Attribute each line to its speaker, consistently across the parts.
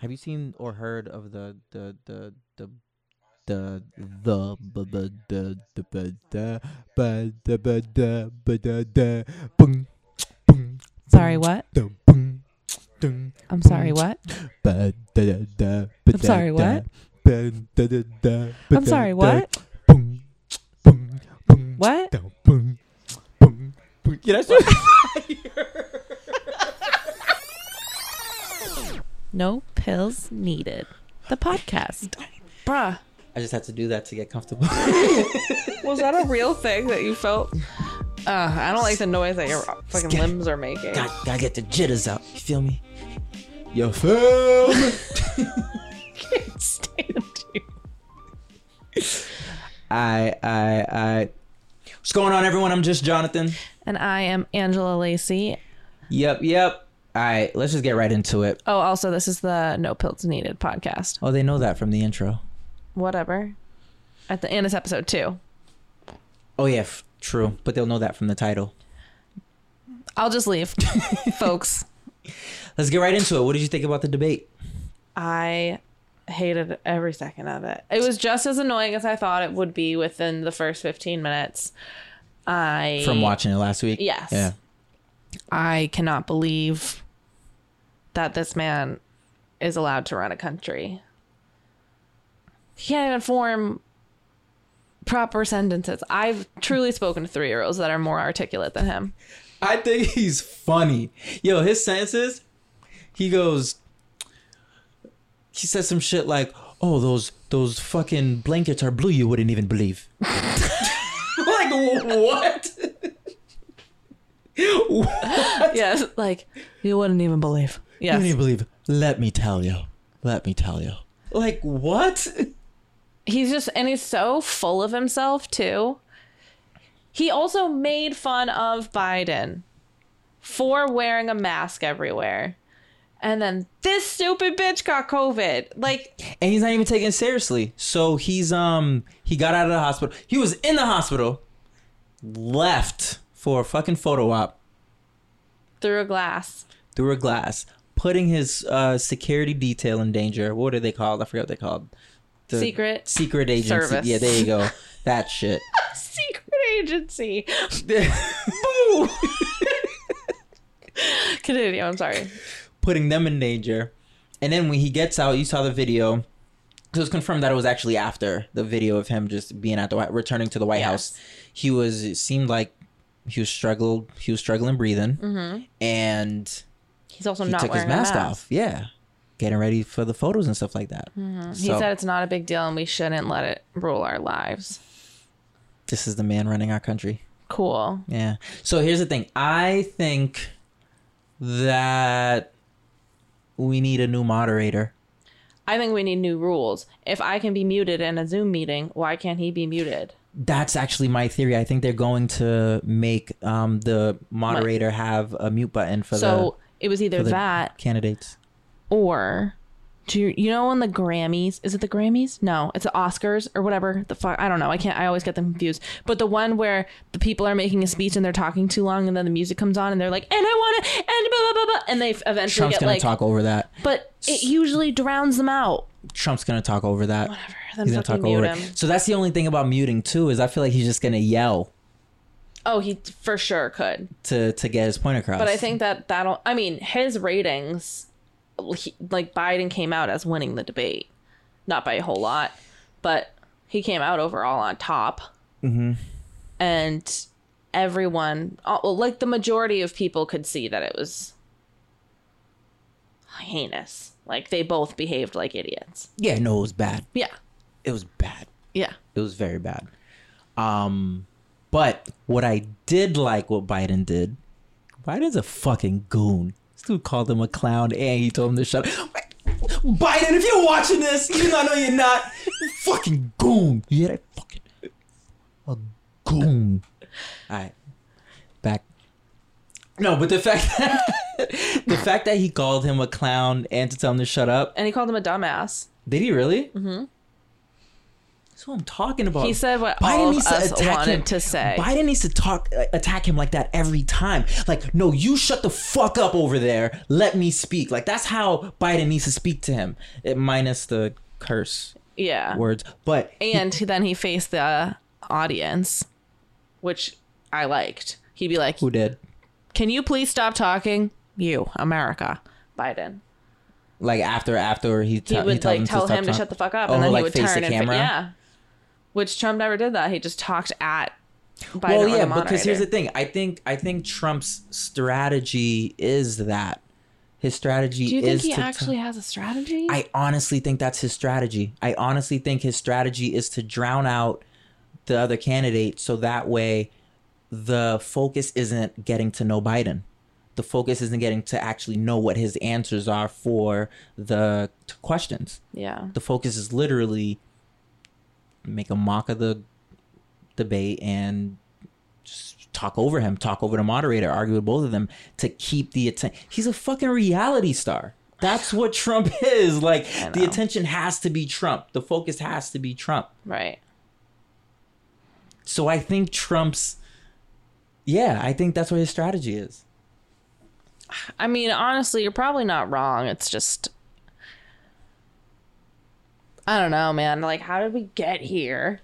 Speaker 1: Have you seen or heard of the the the the the the the the the the the the the the the the the the boom boom
Speaker 2: Sorry, what?
Speaker 1: the boom dum
Speaker 2: I'm sorry, what? I'm sorry, what? I'm sorry, what? What?
Speaker 1: yeah that's
Speaker 2: No pills needed. The podcast. Bruh.
Speaker 1: I just had to do that to get comfortable.
Speaker 2: Was that a real thing that you felt? Uh, I don't like the noise that your fucking
Speaker 1: Scat-
Speaker 2: limbs are making.
Speaker 1: Got, gotta get the jitters out. You feel me? You feel me?
Speaker 2: can't stand you.
Speaker 1: I, I, I. What's going on, everyone? I'm Juste Jonathan.
Speaker 2: And I am Angela Lacey.
Speaker 1: Yep, yep. All right, let's just get right into it.
Speaker 2: Oh, also, this is the No Pills Needed podcast.
Speaker 1: Oh, they know that from the intro.
Speaker 2: Whatever. At the end it's episode two.
Speaker 1: Oh yeah, f- true. But they'll know that from the title.
Speaker 2: I'll just leave, folks.
Speaker 1: Let's get right into it. What did you think about the debate?
Speaker 2: I hated every second of it. It was just as annoying as I thought it would be within the first 15 minutes. I
Speaker 1: From watching it last week.
Speaker 2: Yes.
Speaker 1: Yeah.
Speaker 2: I cannot believe that this man is allowed to run a country. He can't even form proper sentences. I've truly spoken to three year olds that are more articulate than him.
Speaker 1: I think he's funny. Yo, his sentences. He goes. He says some shit like, "Oh, those those fucking blankets are blue. You wouldn't even believe." like what?
Speaker 2: Yes, like you wouldn't even believe.
Speaker 1: You
Speaker 2: Yes.
Speaker 1: wouldn't even believe. Let me tell you. Let me tell you. Like what?
Speaker 2: he's just and he's so full of himself too. He also made fun of Biden for wearing a mask everywhere. And then this stupid bitch got COVID. Like,
Speaker 1: and he's not even taken seriously. So he's um he got out of the hospital. He was in the hospital, left for a fucking photo op
Speaker 2: through a glass.
Speaker 1: through a glass, putting his uh security detail in danger. What are they called? I forgot what they called. The
Speaker 2: Secret
Speaker 1: secret agency.
Speaker 2: service.
Speaker 1: Yeah, there you go. That shit.
Speaker 2: Secret agency. Boo. Continue. I'm sorry.
Speaker 1: putting them in danger. And then when he gets out, you saw the video. It was confirmed that it was actually after the video of him just being at the White, returning to the White
Speaker 2: Yes.
Speaker 1: House. He was. It seemed like he was struggled. He was struggling breathing, mm-hmm. and
Speaker 2: He's also
Speaker 1: he
Speaker 2: not
Speaker 1: took his mask,
Speaker 2: mask.
Speaker 1: off. Yeah, getting ready for the photos and stuff like that. Mm-hmm.
Speaker 2: He
Speaker 1: So,
Speaker 2: said it's not a big deal and we shouldn't let it rule our lives.
Speaker 1: this is the man running our country.
Speaker 2: Cool.
Speaker 1: Yeah. So here's the thing. I think that we need a new moderator.
Speaker 2: I think we need new rules. If I can be muted in a Zoom meeting, why can't he be muted?
Speaker 1: That's actually my theory. I think they're going to make um, the moderator have a mute button for
Speaker 2: so it was either that
Speaker 1: the candidates.
Speaker 2: or do you, you know on the Grammys? Is it the Grammys? No, it's the Oscars or whatever. The fuck I don't know. I can't. I always get them confused. But the one where the people are making a speech and they're talking too long, and then the music comes on and they're like, "And I want to," and blah blah blah blah, and they eventually
Speaker 1: Trump's
Speaker 2: get
Speaker 1: gonna
Speaker 2: like.
Speaker 1: talk over that.
Speaker 2: But it usually drowns them out.
Speaker 1: Trump's gonna talk over that.
Speaker 2: Whatever. Then
Speaker 1: He's gonna talk over
Speaker 2: mute
Speaker 1: it.
Speaker 2: him.
Speaker 1: So that's the only thing about muting too is I feel like he's just gonna yell
Speaker 2: Oh, he for sure could.
Speaker 1: to to get his point across.
Speaker 2: But I think that that'll. I mean, his ratings, he, like Biden came out as winning the debate, not by a whole lot, but he came out overall on top. Mm-hmm. And everyone, like the majority of people, could see that it was heinous. Like they both behaved like idiots.
Speaker 1: yeah, no, it was bad.
Speaker 2: Yeah,
Speaker 1: It was bad.
Speaker 2: yeah.
Speaker 1: It was very bad. Um, but what I did like what Biden did. Biden's a fucking goon. Dude called him a clown and he told him to shut up. Biden, if you're watching this, even though I know you're not, fucking goon. You hear that? Fucking a goon. All right, back. No, but the fact the fact that he called him a clown and to tell him to shut up.
Speaker 2: And he called him a dumbass.
Speaker 1: Did he really? Mm-hmm. That's what I'm talking about.
Speaker 2: He said what all of us wanted to say.
Speaker 1: Biden needs to talk, uh, attack him like that every time. Like, no, you shut the fuck up over there. Let me speak. Like that's how Biden needs to speak to him, it, minus the curse
Speaker 2: yeah.
Speaker 1: words. But
Speaker 2: And then he faced the audience, which I liked. He'd be like,
Speaker 1: who did?
Speaker 2: "Can you please stop talking?" You, America, Biden.
Speaker 1: Like after after he,
Speaker 2: He
Speaker 1: t-
Speaker 2: would
Speaker 1: told
Speaker 2: like tell
Speaker 1: stop
Speaker 2: him to
Speaker 1: talk-
Speaker 2: shut the fuck up,
Speaker 1: Oh,
Speaker 2: and then
Speaker 1: like
Speaker 2: he would
Speaker 1: face
Speaker 2: turn
Speaker 1: the
Speaker 2: and fa-
Speaker 1: camera?
Speaker 2: yeah. Which Trump never did that. He just talked at Biden.
Speaker 1: well,
Speaker 2: or
Speaker 1: yeah,
Speaker 2: the
Speaker 1: because here's the thing. I think I think Trump's strategy is that his strategy
Speaker 2: Do you think
Speaker 1: is
Speaker 2: he
Speaker 1: to
Speaker 2: actually has a strategy?
Speaker 1: I honestly think that's his strategy. I honestly think his strategy is to drown out the other candidate so that way the focus isn't getting to know Biden. The focus isn't getting to actually know what his answers are for the t- questions.
Speaker 2: yeah.
Speaker 1: The focus is literally make a mock of the debate and just talk over him, talk over the moderator, argue with both of them to keep the attention. He's a fucking reality star. That's what Trump is. Like the attention has to be Trump. The focus has to be Trump.
Speaker 2: Right.
Speaker 1: So I think Trump's yeah, I think that's what his strategy is.
Speaker 2: I mean, honestly, you're probably not wrong. It's just I don't know, man. Like how did we get here?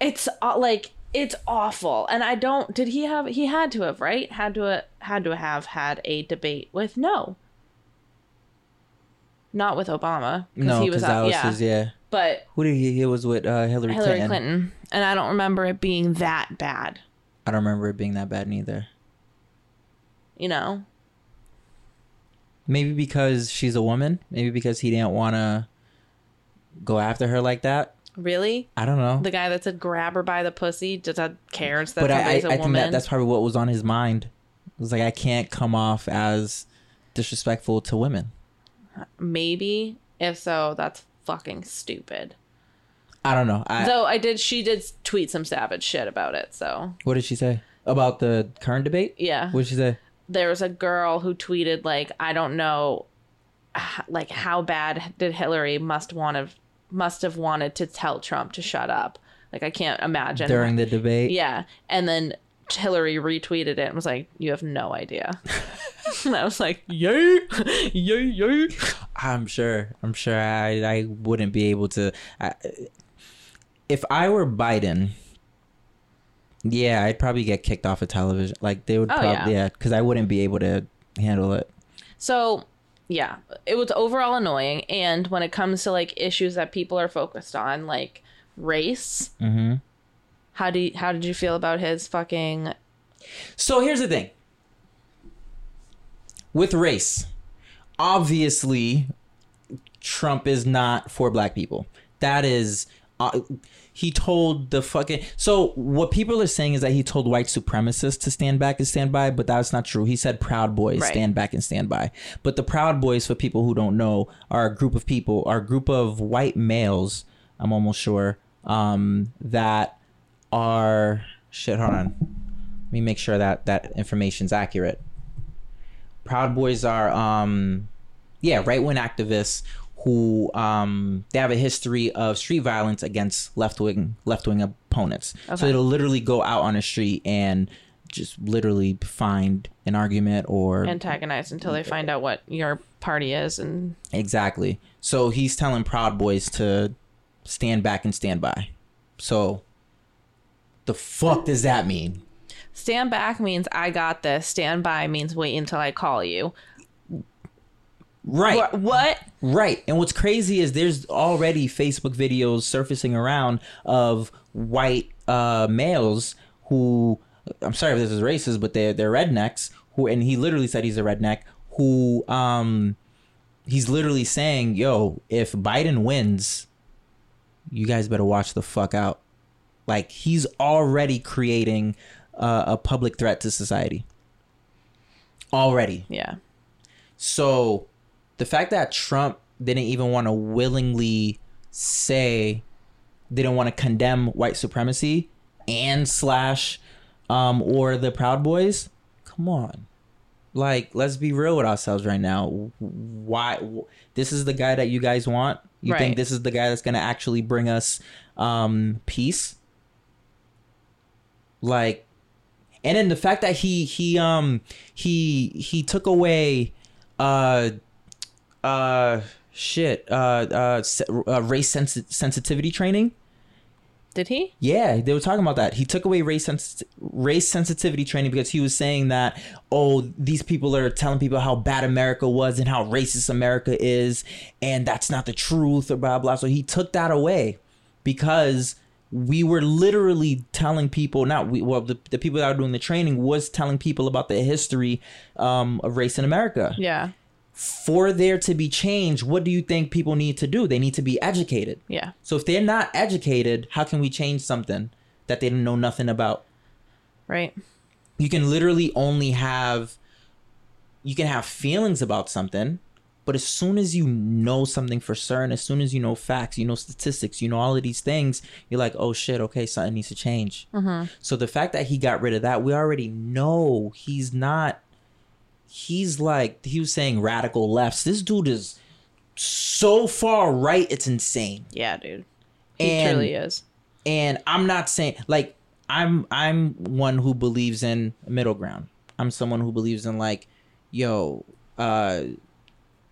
Speaker 2: It's uh, like it's awful. And I don't did he have he had to have, right? Had to had to have had a debate with no. Not with Obama
Speaker 1: No,
Speaker 2: he
Speaker 1: because
Speaker 2: was
Speaker 1: that
Speaker 2: out,
Speaker 1: was
Speaker 2: yeah.
Speaker 1: his yeah.
Speaker 2: But
Speaker 1: Who did he? He was with uh, Hillary,
Speaker 2: Hillary
Speaker 1: Clinton.
Speaker 2: Clinton. And I don't remember it being that bad,
Speaker 1: I don't remember it being that bad neither.
Speaker 2: you know.
Speaker 1: Maybe because she's a woman. Maybe because he didn't want to go after her like that.
Speaker 2: Really?
Speaker 1: I don't know.
Speaker 2: The guy that said grab her by the pussy does that cares that
Speaker 1: but I, I, I think that that's probably what was on his mind. It was like I can't come off as disrespectful to women.
Speaker 2: Maybe. If so, that's fucking stupid.
Speaker 1: I don't know. I,
Speaker 2: Though I did, she did tweet some savage shit about it. So
Speaker 1: what did she say about the current debate?
Speaker 2: yeah,
Speaker 1: What did she say?
Speaker 2: there was a girl who tweeted like, I don't know, like how bad did Hillary must want have must have wanted to tell Trump to shut up. Like I can't imagine
Speaker 1: During the debate?
Speaker 2: Yeah, and then Hillary retweeted it and was like, "You have no idea." and I was like, "Yay, yay, yay!"
Speaker 1: I'm sure. I'm sure I, I wouldn't be able to. I, if I were Biden, yeah, I'd probably get kicked off of television. Like they would
Speaker 2: Oh,
Speaker 1: probably,
Speaker 2: yeah.
Speaker 1: yeah, because I wouldn't be able to handle it.
Speaker 2: So, yeah, it was overall annoying. And when it comes to like issues that people are focused on, like race,
Speaker 1: Mm-hmm.
Speaker 2: how do you, how did you feel about his fucking?
Speaker 1: So here's the thing with race, obviously, Trump is not for black people. That is, uh, he told the fucking. So what people are saying is that he told white supremacists to stand back and stand by, but that's not true. He said Proud Boys
Speaker 2: Right.
Speaker 1: stand back and stand by. But the Proud Boys, for people who don't know, are a group of people, are a group of white males. I'm almost sure um, that are shit. Hold on. Let me make sure that that information's accurate. Proud Boys are um yeah, right-wing activists who um they have a history of street violence against left-wing left-wing opponents. So
Speaker 2: Okay.
Speaker 1: it'll literally go out on the street and just literally find an argument or
Speaker 2: antagonize until they find out what your party is, and
Speaker 1: Exactly. So he's telling Proud Boys to stand back and stand by. So the fuck does that mean?
Speaker 2: stand back means I got this. Stand by means wait until I call you.
Speaker 1: Right.
Speaker 2: What? what?
Speaker 1: Right. And what's crazy is there's already Facebook videos surfacing around of white uh, males who I'm sorry if this is racist, but they're they're rednecks who and he literally said he's a redneck who um he's literally saying, yo, if Biden wins, you guys better watch the fuck out. Like he's already creating uh, a public threat to society. Already.
Speaker 2: Yeah.
Speaker 1: So the fact that Trump didn't even want to willingly say they don't want to condemn white supremacy and slash um or the Proud Boys, come on. Like let's be real with ourselves right now. Why wh- this is the guy that you guys want? You
Speaker 2: Right.
Speaker 1: think this is the guy that's going to actually bring us um peace like and then the fact that he he um he he took away uh uh shit uh uh, uh race sensi- sensitivity training
Speaker 2: Did he?
Speaker 1: yeah, they were talking about that. He took away race sens- race sensitivity training because he was saying that oh, these people are telling people how bad America was and how racist America is, and that's not the truth or blah blah. So he took that away because we were literally telling people not we well the, the people that were doing the training was telling people about the history um, of race in America.
Speaker 2: Yeah.
Speaker 1: For there to be change, what do you think people need to do? They need to be educated.
Speaker 2: Yeah.
Speaker 1: So if they're not educated, how can we change something that they don't know nothing about?
Speaker 2: Right.
Speaker 1: You can literally only have you can have feelings about something, but as soon as you know something for certain, as soon as you know facts, you know statistics, you know all of these things, you're like, oh shit, okay, something needs to change. Mm-hmm. So the fact that he got rid of that, we already know he's not. He's like he was saying radical lefts. This dude is so far right, it's insane.
Speaker 2: Yeah, dude. He
Speaker 1: And-
Speaker 2: truly is.
Speaker 1: and i'm not saying like i'm i'm one who believes in middle ground i'm someone who believes in like yo uh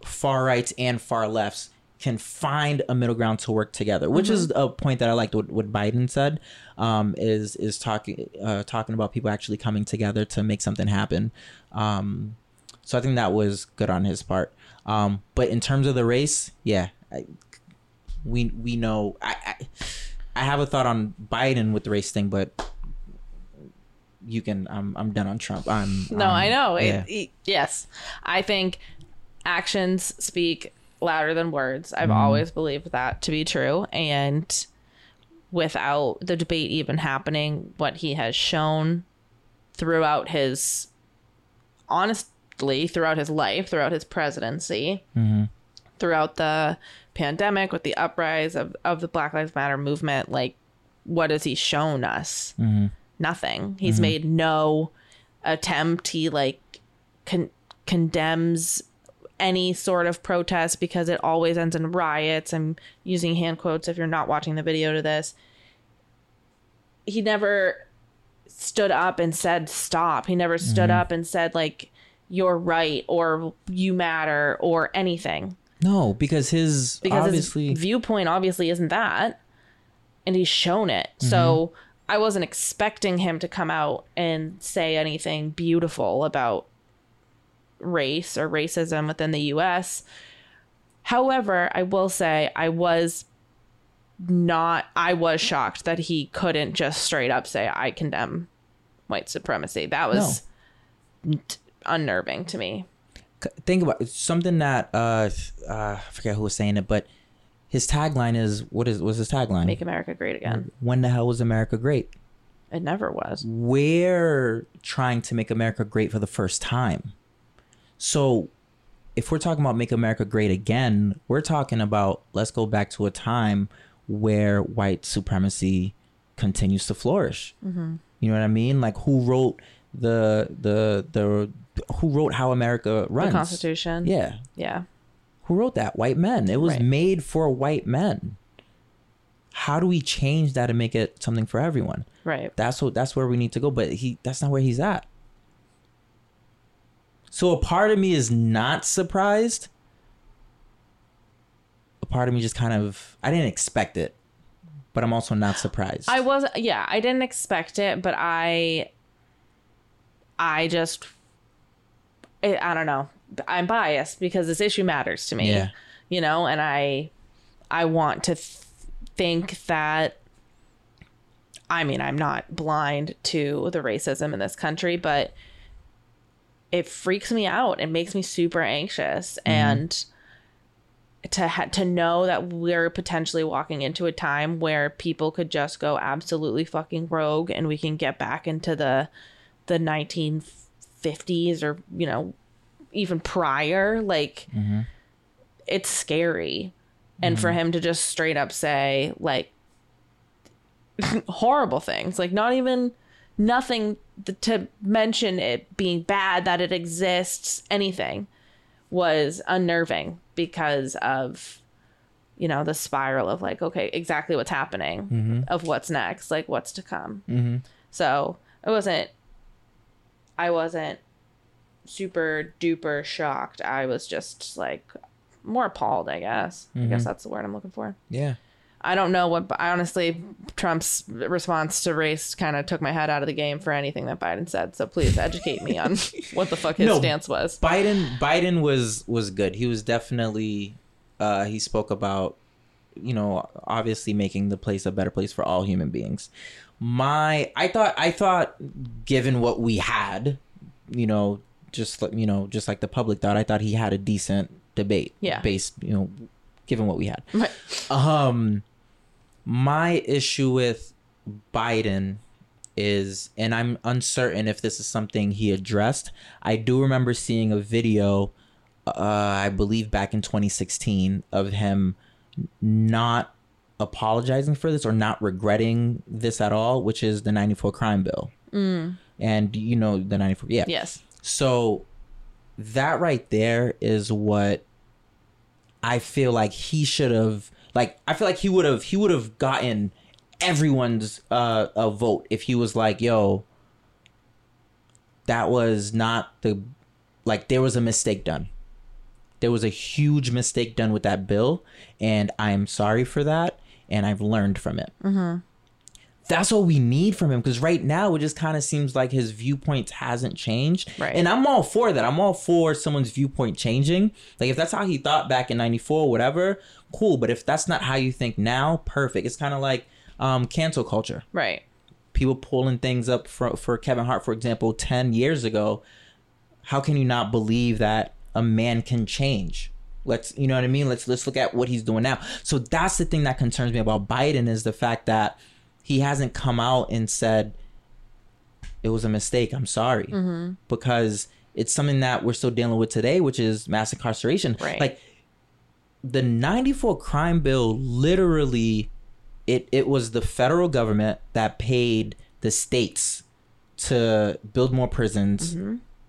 Speaker 1: far rights and far lefts can find a middle ground to work together which is a point that i liked what, what biden said um is is talking uh talking about people actually coming together to make something happen um so i think that was good on his part um but in terms of the race yeah I, we we know I, I I have a thought on Biden with the race thing, but you can. I'm I'm done on Trump. I'm
Speaker 2: No,
Speaker 1: I'm-
Speaker 2: I know.
Speaker 1: Yeah.
Speaker 2: it- yes. I think actions speak louder than words. I've always believed that to be true. And without the debate even happening, what he has shown throughout his, honestly, throughout his life, throughout his presidency,
Speaker 1: Mm-hmm.
Speaker 2: throughout the pandemic, with the uprise of, of the Black Lives Matter movement, like, what has he shown us?
Speaker 1: Mm-hmm.
Speaker 2: Nothing. He's made no attempt. He like con- condemns any sort of protest because it always ends in riots. I'm using hand quotes if you're not watching the video to this. He never stood up and said stop. He never stood up and said like you're right or you matter or anything.
Speaker 1: No, because his
Speaker 2: because
Speaker 1: obviously
Speaker 2: his viewpoint obviously isn't that and he's shown it. Mm-hmm. So i wasn't expecting him to come out and say anything beautiful about race or racism within the us however i will say i was not i was shocked that he couldn't just straight up say i condemn white supremacy. That was t- unnerving to me
Speaker 1: think about it, something that uh, uh I forget who was saying it, but his tagline is what is what's his tagline?
Speaker 2: make america great again
Speaker 1: when the hell was America great?
Speaker 2: it never was
Speaker 1: we're trying to make America great for the first time. So if we're talking about make America great again, we're talking about let's go back to a time where white supremacy continues to flourish.
Speaker 2: Mm-hmm.
Speaker 1: You know what I mean? Like who wrote the the the who wrote how America runs?
Speaker 2: the constitution
Speaker 1: Yeah.
Speaker 2: yeah
Speaker 1: Who wrote that? White men. It was
Speaker 2: Right.
Speaker 1: made for white men. How do we change that and make it something for everyone?
Speaker 2: right
Speaker 1: That's what that's where we need to go. But he that's not where he's at. So a part of me is not surprised. A part of me just kind of I didn't expect it, but I'm also not surprised.
Speaker 2: I was yeah, I didn't expect it, but I I just I I don't know. I'm biased because this issue matters to me.
Speaker 1: Yeah.
Speaker 2: You know, and I I want to th- think that I mean, I'm not blind to the racism in this country, but it freaks me out. It makes me super anxious mm-hmm. and to ha- to know that we're potentially walking into a time where people could just go absolutely fucking rogue and we can get back into the the 1950s or you know even prior like mm-hmm. it's scary and for mm-hmm. him to just straight up say like horrible things like not even nothing th- to mention it being bad that it exists anything was unnerving because of you know, the spiral of like, okay, exactly what's happening,
Speaker 1: Mm-hmm.
Speaker 2: of what's next, like what's to come. Mm-hmm. So it wasn't, I wasn't super duper shocked. I was just like more appalled, I guess. I
Speaker 1: Mm-hmm.
Speaker 2: guess that's the word I'm looking for.
Speaker 1: Yeah.
Speaker 2: I don't know what, I honestly, Trump's response to race kind of took my head out of the game for anything that Biden said. So please educate me on what the fuck his
Speaker 1: No.
Speaker 2: stance was.
Speaker 1: Biden Biden was was good. He was definitely uh he spoke about you know obviously making the place a better place for all human beings. My I thought I thought given what we had, you know, just like you know, just like the public thought, I thought he had a decent debate
Speaker 2: Yeah.
Speaker 1: based, you know, given what we had.
Speaker 2: Right.
Speaker 1: Um, my issue with Biden is, and I'm uncertain if this is something he addressed. I do remember seeing a video, uh, I believe back in 2016, of him not apologizing for this or not regretting this at all, which is the 94 crime bill. And you know, the 94, yeah.
Speaker 2: Yes.
Speaker 1: So that right there is what I feel like he should have like I feel like he would have he would have gotten everyone's uh a vote if he was like, yo, that was not the like there was a mistake done. There was a huge mistake done with that bill, and I'm sorry for that, and I've learned from it. That's what we need from him because right now it just kind of seems like his viewpoint hasn't changed.
Speaker 2: Right.
Speaker 1: and i'm all for that. I'm all for someone's viewpoint changing. Like if that's how he thought back in 94 whatever cool. But if that's not how you think now perfect. It's kind of like um cancel culture.
Speaker 2: Right.
Speaker 1: people pulling things up for, for kevin hart for example 10 years ago. How can you not believe that a man can change let's you know what i mean let's let's look at what he's doing now so that's the thing that concerns me about biden is the fact that he hasn't come out and said it was a mistake i'm sorry
Speaker 2: Mm-hmm.
Speaker 1: because it's something that we're still dealing with today which is mass incarceration
Speaker 2: Right.
Speaker 1: like the 94 crime bill literally it it was the federal government that paid the states to build more prisons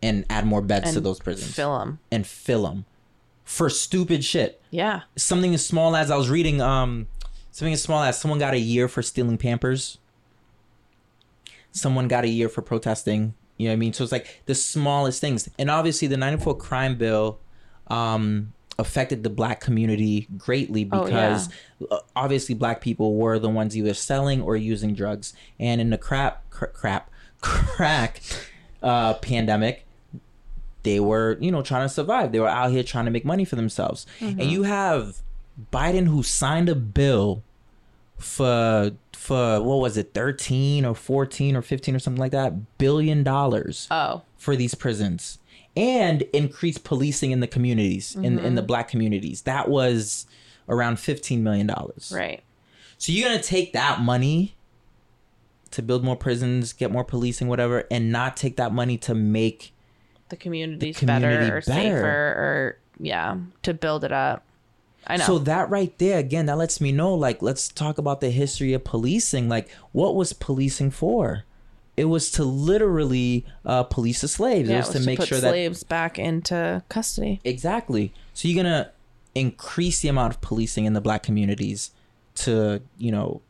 Speaker 1: and add more beds to
Speaker 2: Mm-hmm. And
Speaker 1: those prisons
Speaker 2: Fill 'em.
Speaker 1: and fill them for stupid shit
Speaker 2: Yeah.
Speaker 1: something as small as I was reading um something as small as someone got a year for stealing Pampers. Someone got a year for protesting. You know what I mean? So it's like the smallest things. And obviously the 94 crime bill um affected the black community greatly
Speaker 2: Oh,
Speaker 1: because uh, obviously black people were the ones either selling or using drugs. And in the crap cr- crap crack uh pandemic they were, you know, trying to survive. They were out here trying to make money for themselves. And mm-hmm. you have Biden who signed a bill for for what was it, 13 or 14 or 15 or something like that billion dollars
Speaker 2: Oh.
Speaker 1: for these prisons and increase policing in the communities in in the mm-hmm. black communities. That was around 15 million dollars.
Speaker 2: Right.
Speaker 1: So you're going to take that money to build more prisons, get more policing whatever and not take that money to make
Speaker 2: The community's
Speaker 1: community
Speaker 2: better or
Speaker 1: better.
Speaker 2: safer or yeah to build it up. I know.
Speaker 1: So that right there, again, that lets me know. Like, let's talk about the history of policing. Like, what was policing for? It was to literally uh, police the slaves.
Speaker 2: yeah,
Speaker 1: it was,
Speaker 2: it was
Speaker 1: to make
Speaker 2: put
Speaker 1: sure that
Speaker 2: slaves back into custody.
Speaker 1: exactly. So you're gonna increase the amount of policing in the black communities to, you know,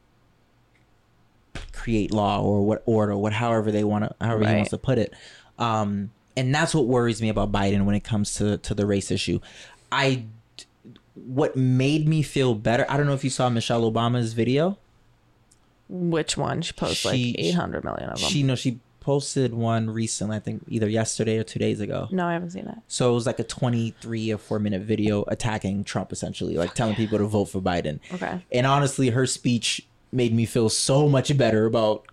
Speaker 1: create law or what order, what however they want to, however he
Speaker 2: Right.
Speaker 1: wants to put it. Um, and that's what worries me about Biden when it comes to to the race issue. I what made me feel better. I don't know if you saw Michelle Obama's video.
Speaker 2: Which one? She posted
Speaker 1: She-
Speaker 2: like 800 million of them.
Speaker 1: She no, she posted one recently. I think either yesterday or two days ago.
Speaker 2: no, I haven't seen that.
Speaker 1: So it was like a 23 or 4 minute video attacking Trump essentially, like telling people to vote for Biden.
Speaker 2: Okay.
Speaker 1: And honestly, her speech made me feel so much better about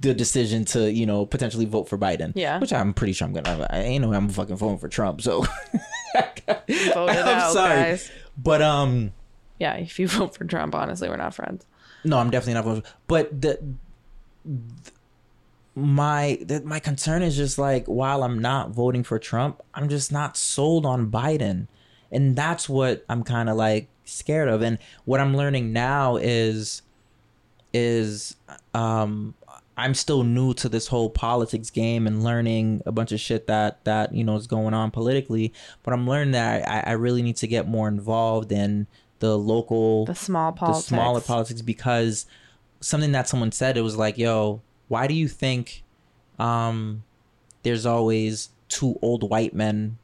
Speaker 1: the decision to, you know, potentially vote for Biden.
Speaker 2: Yeah.
Speaker 1: Which I'm pretty sure I'm gonna. I ain't know I'm fucking voting for Trump. So I'm
Speaker 2: out,
Speaker 1: sorry.
Speaker 2: guys.
Speaker 1: But um,
Speaker 2: Yeah, if you vote for Trump, honestly, we're not friends.
Speaker 1: no, I'm definitely not voting. But the, th- my the, my concern is just like while I'm not voting for Trump, I'm just not sold on Biden, and that's what I'm kind of like scared of. And what I'm learning now is is um I'm still new to this whole politics game and learning a bunch of shit that that you know is going on politically. But I'm learning that I, I really need to get more involved in the local
Speaker 2: The small politics.
Speaker 1: the smaller politics because something that someone said it was like yo why do you think um there's always two old white men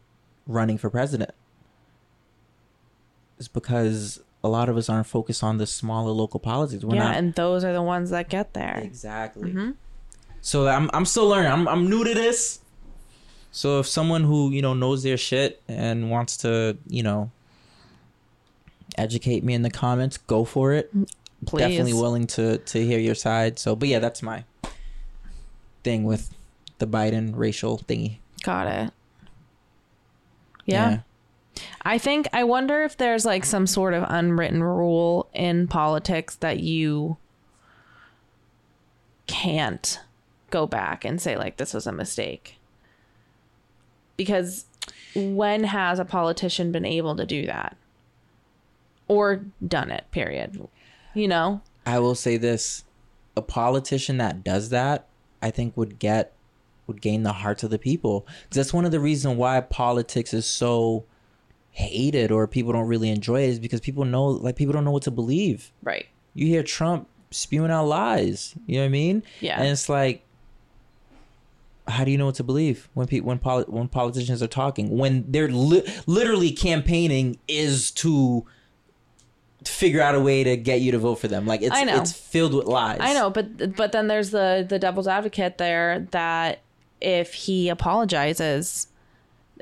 Speaker 1: running for president it's because a lot of us aren't focused on the smaller local politics we're
Speaker 2: yeah,
Speaker 1: not
Speaker 2: and those are the ones that get there.
Speaker 1: exactly
Speaker 2: Mhm.
Speaker 1: so I'm, I'm still learning I'm, I'm new to this so if someone who you know knows their shit and wants to you know educate me in the comments go for it
Speaker 2: Please.
Speaker 1: definitely willing to to hear your side. So, but yeah, that's my thing with the Biden racial thingy.
Speaker 2: Got it. yeah. I think I wonder if there's like some sort of unwritten rule in politics that you can't go back and say like this was a mistake. Because when has a politician been able to do that? Or done it, period. You know?
Speaker 1: I will say this: a politician that does that, I think, would get would gain the hearts of the people. that's one of the reasons why politics is so hated or people don't really enjoy it is because people know like people don't know what to believe.
Speaker 2: Right.
Speaker 1: You hear Trump spewing out lies. You know what I mean?
Speaker 2: Yeah.
Speaker 1: And it's like, how do you know what to believe when people when poli- when politicians are talking when they're li- literally campaigning is to figure out a way to get you to vote for them? Like it's
Speaker 2: I know.
Speaker 1: it's filled with lies.
Speaker 2: I know, but but then there's the the devil's advocate there that if he apologizes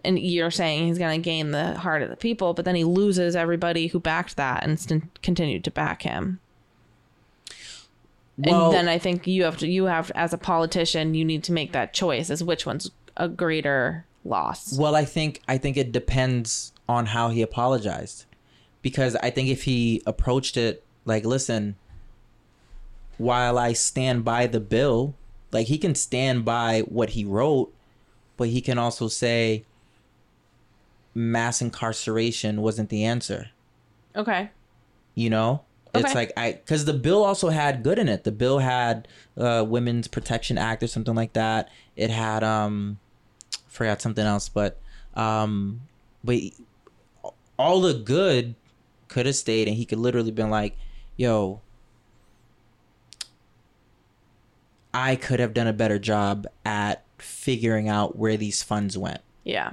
Speaker 2: and you're saying he's going to gain the heart of the people, but then he loses everybody who backed that and st- continued to back him.
Speaker 1: Well,
Speaker 2: and then I think you have to you have as a politician you need to make that choice as which one's a greater loss.
Speaker 1: Well, I think I think it depends on how he apologized, because I think if he approached it like, listen, while I stand by the bill, like he can stand by what he wrote, but he can also say mass incarceration wasn't the answer.
Speaker 2: Okay.
Speaker 1: You know, it's
Speaker 2: Okay.
Speaker 1: like I because the bill also had good in it. The bill had uh, Women's Protection Act or something like that. It had um, forgot something else, but um, but all the good could have stayed, and he could literally been like, "Yo, I could have done a better job at figuring out where these funds went."
Speaker 2: Yeah.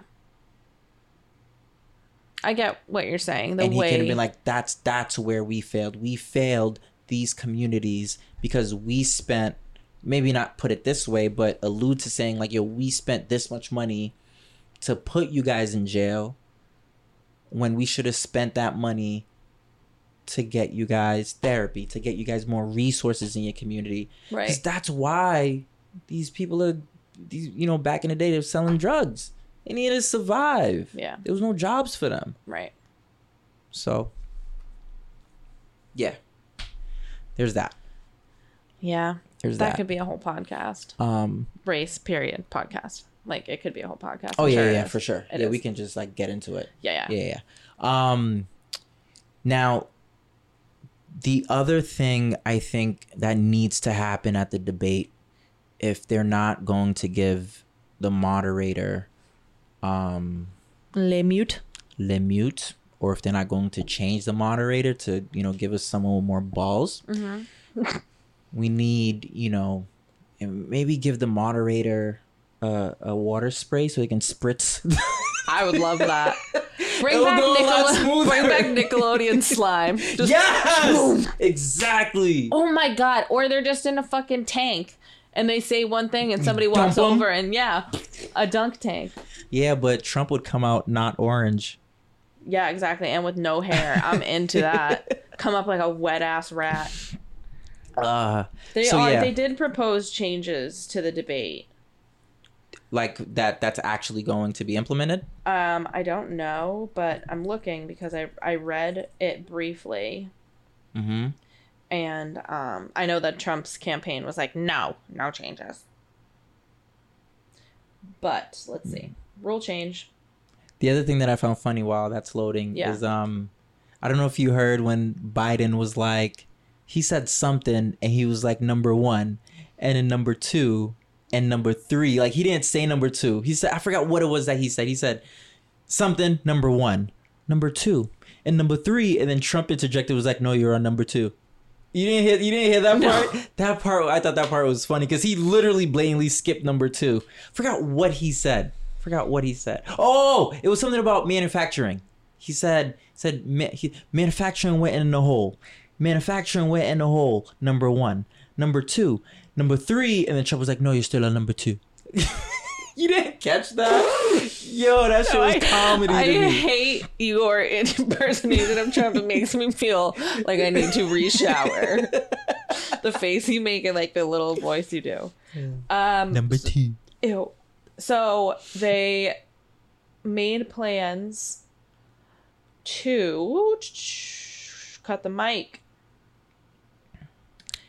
Speaker 2: I get what you're saying. The
Speaker 1: and he
Speaker 2: way
Speaker 1: could have been like, "That's that's where we failed. We failed these communities because we spent maybe not put it this way, but allude to saying like, yo, we spent this much money to put you guys in jail when we should have spent that money to get you guys therapy, to get you guys more resources in your community.
Speaker 2: right.
Speaker 1: Because that's why these people are, these you know, back in the day, they were selling drugs. They needed to survive.
Speaker 2: Yeah.
Speaker 1: There was no jobs for them.
Speaker 2: Right.
Speaker 1: So, yeah, there's that.
Speaker 2: Yeah.
Speaker 1: There's
Speaker 2: that
Speaker 1: that.
Speaker 2: could be a whole podcast.
Speaker 1: um.
Speaker 2: Race period podcast. Like it could be a whole podcast.
Speaker 1: Oh
Speaker 2: I'm
Speaker 1: yeah,
Speaker 2: sure
Speaker 1: yeah,
Speaker 2: it
Speaker 1: yeah,
Speaker 2: is.
Speaker 1: for sure.
Speaker 2: It
Speaker 1: yeah,
Speaker 2: is.
Speaker 1: we can just like get into it.
Speaker 2: Yeah, yeah.
Speaker 1: Yeah, yeah. Um. Now, the other thing I think that needs to happen at the debate, if they're not going to give the moderator, um,
Speaker 2: Le mute.
Speaker 1: le mute, or if they're not going to change the moderator to you know give us someone with more balls, we need you know, maybe give the moderator a, a water spray so they can spritz.
Speaker 2: I would love that. Bring back,
Speaker 1: go a lot
Speaker 2: Nickel- bring back Nickelodeon slime. Just,
Speaker 1: yes, exactly.
Speaker 2: Oh my god! Or they're just in a fucking tank and they say one thing and somebody
Speaker 1: Dump
Speaker 2: walks
Speaker 1: 'em?
Speaker 2: over and yeah, a dunk tank.
Speaker 1: Yeah, but Trump would come out not orange.
Speaker 2: Yeah, exactly. And with no hair, I'm into that. Come up like a wet ass rat.
Speaker 1: Uh,
Speaker 2: They
Speaker 1: So,
Speaker 2: are.
Speaker 1: yeah.
Speaker 2: They did propose changes to the debate.
Speaker 1: like that. That's actually going to be implemented.
Speaker 2: Um, I don't know, but I'm looking because I I read it briefly,
Speaker 1: Mm-hmm.
Speaker 2: And um, I know that Trump's campaign was like, no, no changes. But let's see, rule change.
Speaker 1: The other thing that I found funny while that's loading
Speaker 2: Yeah.
Speaker 1: is um, I don't know if you heard when Biden was like, he said something and he was like number one, and then number two, and number three. Like he didn't say number two. He said I forgot what it was that he said. He said something number one, number two, and number three, and then Trump interjected was like, "No, you're on number two. You didn't hear you didn't hear that part? That part I thought that part was funny because he literally blatantly skipped number two. Forgot what he said. Forgot what he said. Oh, it was something about manufacturing. He said said ma- he, manufacturing went in the hole. Manufacturing went in the hole. Number one. Number two. Number three. And then Trump was like, "No, you're still on number two. you didn't catch that? Yo, that shit was
Speaker 2: I,
Speaker 1: comedy
Speaker 2: I
Speaker 1: to me.
Speaker 2: hate your impersonation of Trump. It makes me feel like I need to re-shower. the face you make and like the little voice you do. Um,
Speaker 1: Number two.
Speaker 2: Ew. So they made plans to cut the mic.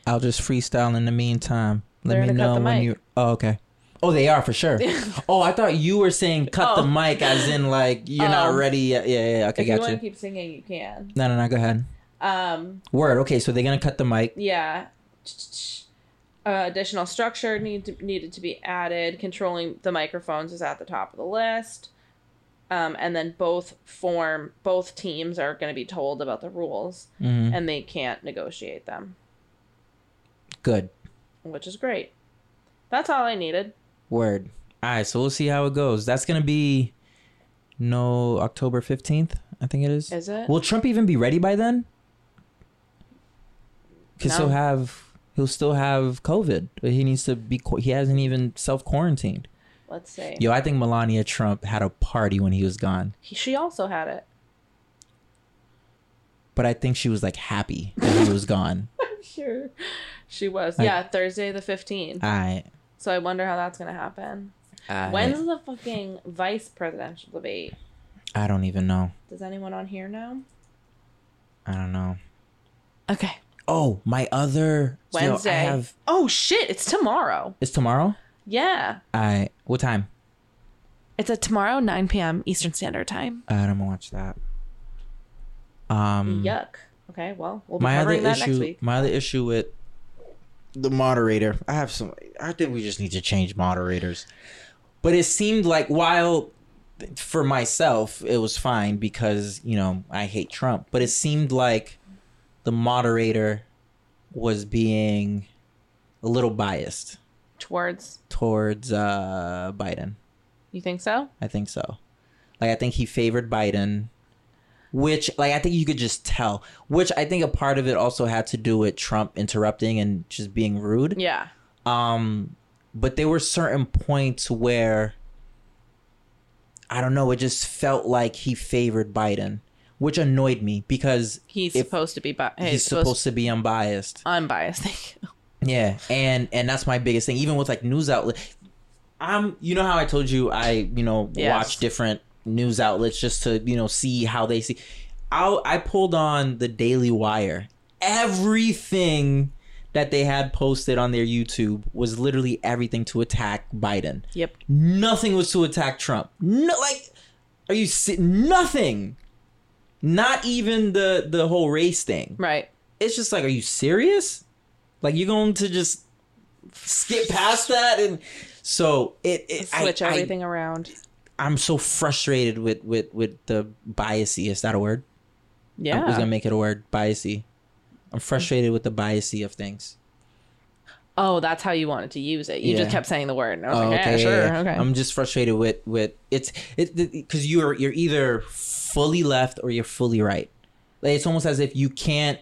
Speaker 1: I'll just freestyle in the meantime. Let
Speaker 2: They're
Speaker 1: me know when
Speaker 2: mic.
Speaker 1: you. Oh, okay. Oh, they are for sure. oh, I thought you were saying cut the
Speaker 2: Oh.
Speaker 1: mic, as in like you're not
Speaker 2: Oh.
Speaker 1: ready yet. Yeah, yeah, yeah. Okay,
Speaker 2: if you want to keep singing, you can.
Speaker 1: No, no, no. Go ahead.
Speaker 2: Um,
Speaker 1: Word. Okay, so they're gonna cut the mic.
Speaker 2: yeah. Uh, additional structure need to, needed to be added. Controlling the microphones is at the top of the list. Um, and then both form both teams are going to be told about the rules,
Speaker 1: Mhm.
Speaker 2: and they can't negotiate them,
Speaker 1: Good.
Speaker 2: which is great. That's all I needed.
Speaker 1: Word. All right, so we'll see how it goes. That's gonna be no October fifteenth. I think it is.
Speaker 2: Is it?
Speaker 1: Will Trump even be ready by then? Because he'll have he'll still have COVID. He needs to be. He hasn't even self quarantined.
Speaker 2: Let's see.
Speaker 1: Yo, I think Melania Trump had a party when he was gone,
Speaker 2: He, she also had it.
Speaker 1: but I think she was like happy that he was gone.
Speaker 2: Sure. She was.
Speaker 1: Like-
Speaker 2: yeah, Thursday the 15th.
Speaker 1: All right.
Speaker 2: So I wonder how that's going to happen.
Speaker 1: I,
Speaker 2: When's the fucking vice presidential debate?
Speaker 1: I don't even know.
Speaker 2: Does anyone on here know?
Speaker 1: I don't know.
Speaker 2: Okay.
Speaker 1: Oh, my other yo, I
Speaker 2: Wednesday.
Speaker 1: have
Speaker 2: Oh shit, it's tomorrow.
Speaker 1: it's tomorrow.
Speaker 2: Yeah.
Speaker 1: I what time?
Speaker 2: It's at tomorrow 9 p.m. Eastern Standard Time.
Speaker 1: I don't watch that. Um,
Speaker 2: Yuck. Okay, well, we'll be
Speaker 1: my other
Speaker 2: covering that next
Speaker 1: issue,
Speaker 2: week.
Speaker 1: my other issue with the moderator, I have some. I think we just need to change moderators. But it seemed like while for myself it was fine because you know I hate Trump, but it seemed like the moderator was being a little biased
Speaker 2: Towards.
Speaker 1: towards uh, Biden.
Speaker 2: You think so?
Speaker 1: I think so. Like I think he favored Biden, which like I think you could just tell. Which I think a part of it also had to do with Trump interrupting and just being rude.
Speaker 2: Yeah.
Speaker 1: Um, but there were certain points where I don't know. It just felt like he favored Biden, which annoyed me because
Speaker 2: He's supposed to be bi- hey,
Speaker 1: he's supposed to be unbiased.
Speaker 2: unbiased. Thank you.
Speaker 1: Yeah, and and that's my biggest thing. Even with like news outlet, I'm you know how I told you I you know
Speaker 2: Yes.
Speaker 1: watch different news outlets just to you know see how they see. I I pulled on the Daily Wire. Everything that they had posted on their YouTube was literally everything to attack Biden.
Speaker 2: Yep.
Speaker 1: Nothing was to attack Trump. No, like, are you si- nothing? Not even the the whole race thing
Speaker 2: Right.
Speaker 1: it's just like, are you serious? Like you're going to just skip past that and so it, it
Speaker 2: Switch
Speaker 1: I,
Speaker 2: everything around.
Speaker 1: I'm so frustrated with with with the biasy. Is that a word? Yeah, I was gonna make it a word. Biasy. I'm frustrated with the biasy of things.
Speaker 2: Oh, that's how you wanted to use it. You
Speaker 1: Yeah.
Speaker 2: just kept saying the word. And I was
Speaker 1: Oh,
Speaker 2: like, yeah,
Speaker 1: okay,
Speaker 2: sure.
Speaker 1: yeah, yeah.
Speaker 2: Okay.
Speaker 1: I'm just frustrated with with it's it because you're you're either fully left or you're fully right. Like it's almost as if you can't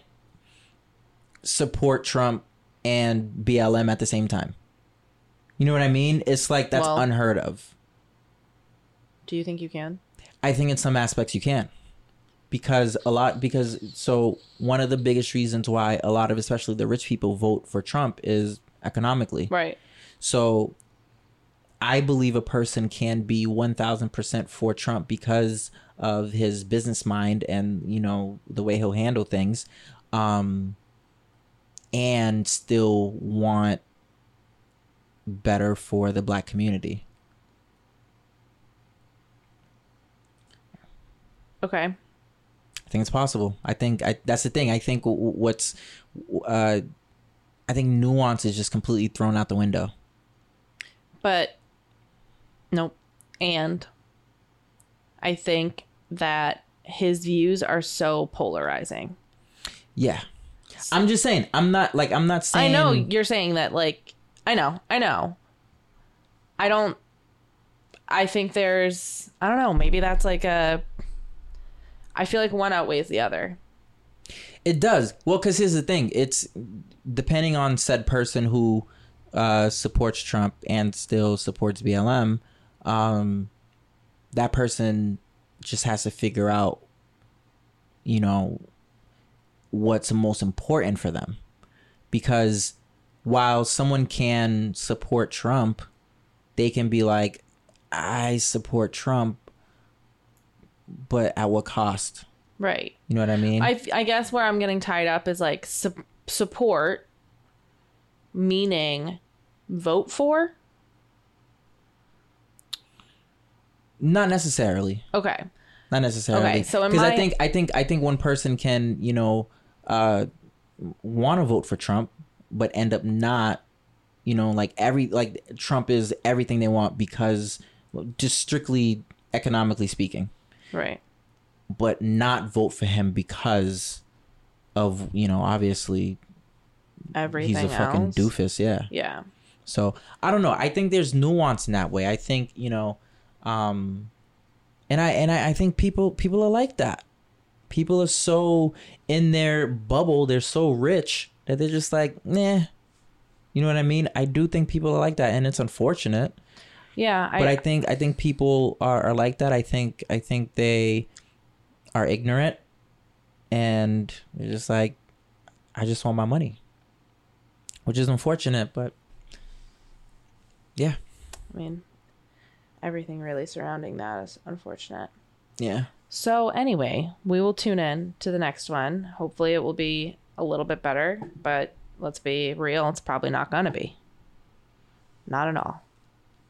Speaker 1: support Trump and BLM at the same time. You know what I mean? It's like that's
Speaker 2: Well-
Speaker 1: unheard of.
Speaker 2: Do you think you can?
Speaker 1: I think in some aspects you can. Because a lot because so one of the biggest reasons why a lot of especially the rich people vote for Trump is economically.
Speaker 2: Right.
Speaker 1: So I believe a person can be 1000% for Trump because of his business mind and, you know, the way he'll handle things. Um and still want better for the black community.
Speaker 2: Okay.
Speaker 1: I think it's possible. I think I, that's the thing. I think what's uh I think nuance is just completely thrown out the window.
Speaker 2: But nope. And I think that his views are so polarizing.
Speaker 1: Yeah. I'm just saying. I'm not like I'm not saying.
Speaker 2: I know you're saying that like I know, I know. I don't I think there's I don't know, maybe that's like a I feel like one outweighs the other.
Speaker 1: It does. Well, because here's the thing. It's depending on said person who uh, supports Trump and still supports BLM. Um, that person just has to figure out, you know, what's most important for them. Because while someone can support Trump, they can be like, I support Trump, but at what cost?
Speaker 2: Right.
Speaker 1: You know what I mean?
Speaker 2: I, I guess where I'm getting tied up is like su- support, meaning vote for.
Speaker 1: Not necessarily.
Speaker 2: Okay.
Speaker 1: Not necessarily.
Speaker 2: Okay, so
Speaker 1: because I
Speaker 2: my-
Speaker 1: think I think I think one person can you know uh, want to vote for Trump, but end up not. You know, like every like Trump is everything they want because just strictly economically speaking,
Speaker 2: Right.
Speaker 1: but not vote for him because of you know obviously
Speaker 2: Everything
Speaker 1: he's a fucking
Speaker 2: else.
Speaker 1: doofus. Yeah.
Speaker 2: Yeah.
Speaker 1: So I don't know. I think there's nuance in that way. I think you know, um, and I and I, I think people people are like that. People are so in their bubble. They're so rich that they're just like, nah. You know what I mean? I do think people are like that, and it's unfortunate.
Speaker 2: Yeah. I,
Speaker 1: But I think I think people are, are like that. I think I think they are ignorant, and they're just like, I just want my money, which is unfortunate. But yeah.
Speaker 2: I mean, everything really surrounding that is unfortunate.
Speaker 1: Yeah.
Speaker 2: So anyway, we will tune in to the next one. Hopefully, it will be a little bit better. But let's be real; it's probably not gonna be. Not at all.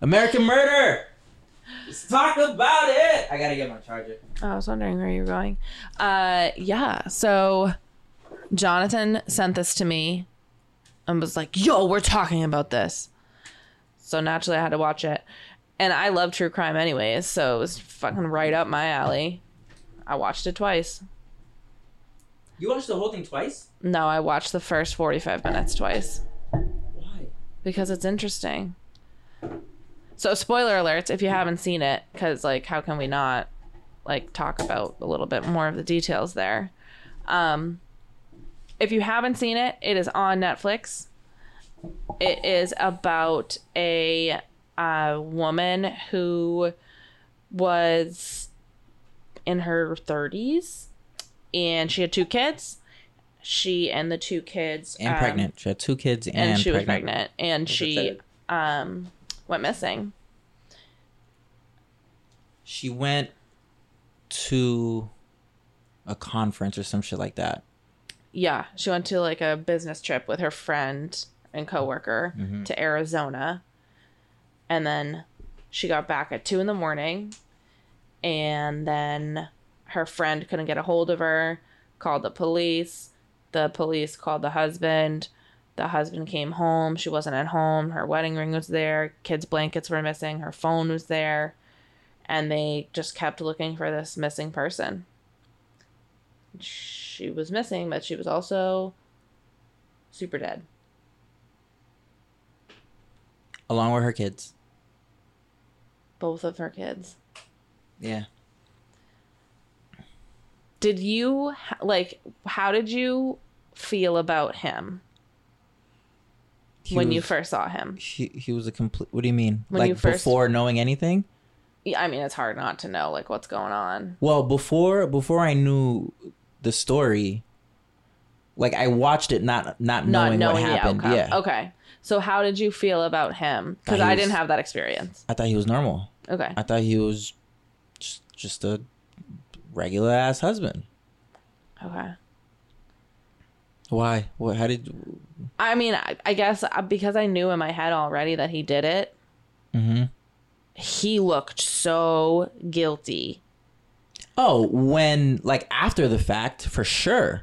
Speaker 1: American murder. Let's talk about it. I gotta get my charger.
Speaker 2: I was wondering where you're going. Uh, yeah. So Jonathan sent this to me and was like, "Yo, we're talking about this." So naturally, I had to watch it, and I love true crime anyways, so it was fucking right up my alley. I watched it twice.
Speaker 1: You watched the whole thing twice?
Speaker 2: No, I watched the first 45 minutes twice
Speaker 1: Why?
Speaker 2: because it's interesting. So, spoiler alerts if you haven't seen it, because like, how can we not like talk about a little bit more of the details there? Um, if you haven't seen it, it is on Netflix. It is about a uh, woman who was in her 30s and she had two kids. She and the two kids
Speaker 1: And
Speaker 2: um,
Speaker 1: pregnant. She had two kids and,
Speaker 2: and, she
Speaker 1: pregnant.
Speaker 2: was pregnant and she um went missing
Speaker 1: She went to a conference or some shit like that.
Speaker 2: yeah she went to like a business trip with her friend and coworker
Speaker 1: Mm-hmm.
Speaker 2: to arizona and then she got back at two in the morning and then her friend couldn't get a hold of her called the police the police called the husband the husband came home she wasn't at home her wedding ring was there kids blankets were missing her phone was there and they just kept looking for this missing person she was missing but she was also super dead
Speaker 1: Along with her kids.
Speaker 2: both of her kids
Speaker 1: Yeah.
Speaker 2: did you like how did you feel about him
Speaker 1: He
Speaker 2: when you first saw him
Speaker 1: He, he was a complete. What do you mean?
Speaker 2: When
Speaker 1: like
Speaker 2: you first-
Speaker 1: before knowing anything?
Speaker 2: yeah, i mean it's hard not to know like what's going on
Speaker 1: Well, before before I knew the story, like I watched it not not
Speaker 2: not
Speaker 1: knowing,
Speaker 2: knowing
Speaker 1: what happened. Yeah.
Speaker 2: okay so how did you feel about him because i didn't have that experience
Speaker 1: I thought he was normal.
Speaker 2: okay
Speaker 1: I thought he was just just a regular ass husband.
Speaker 2: Okay.
Speaker 1: Why? What? How did?
Speaker 2: I mean, I, I guess uh, because I knew in my head already that he did it.
Speaker 1: Mm-hmm.
Speaker 2: He looked so guilty.
Speaker 1: Oh, when like after the fact, for sure.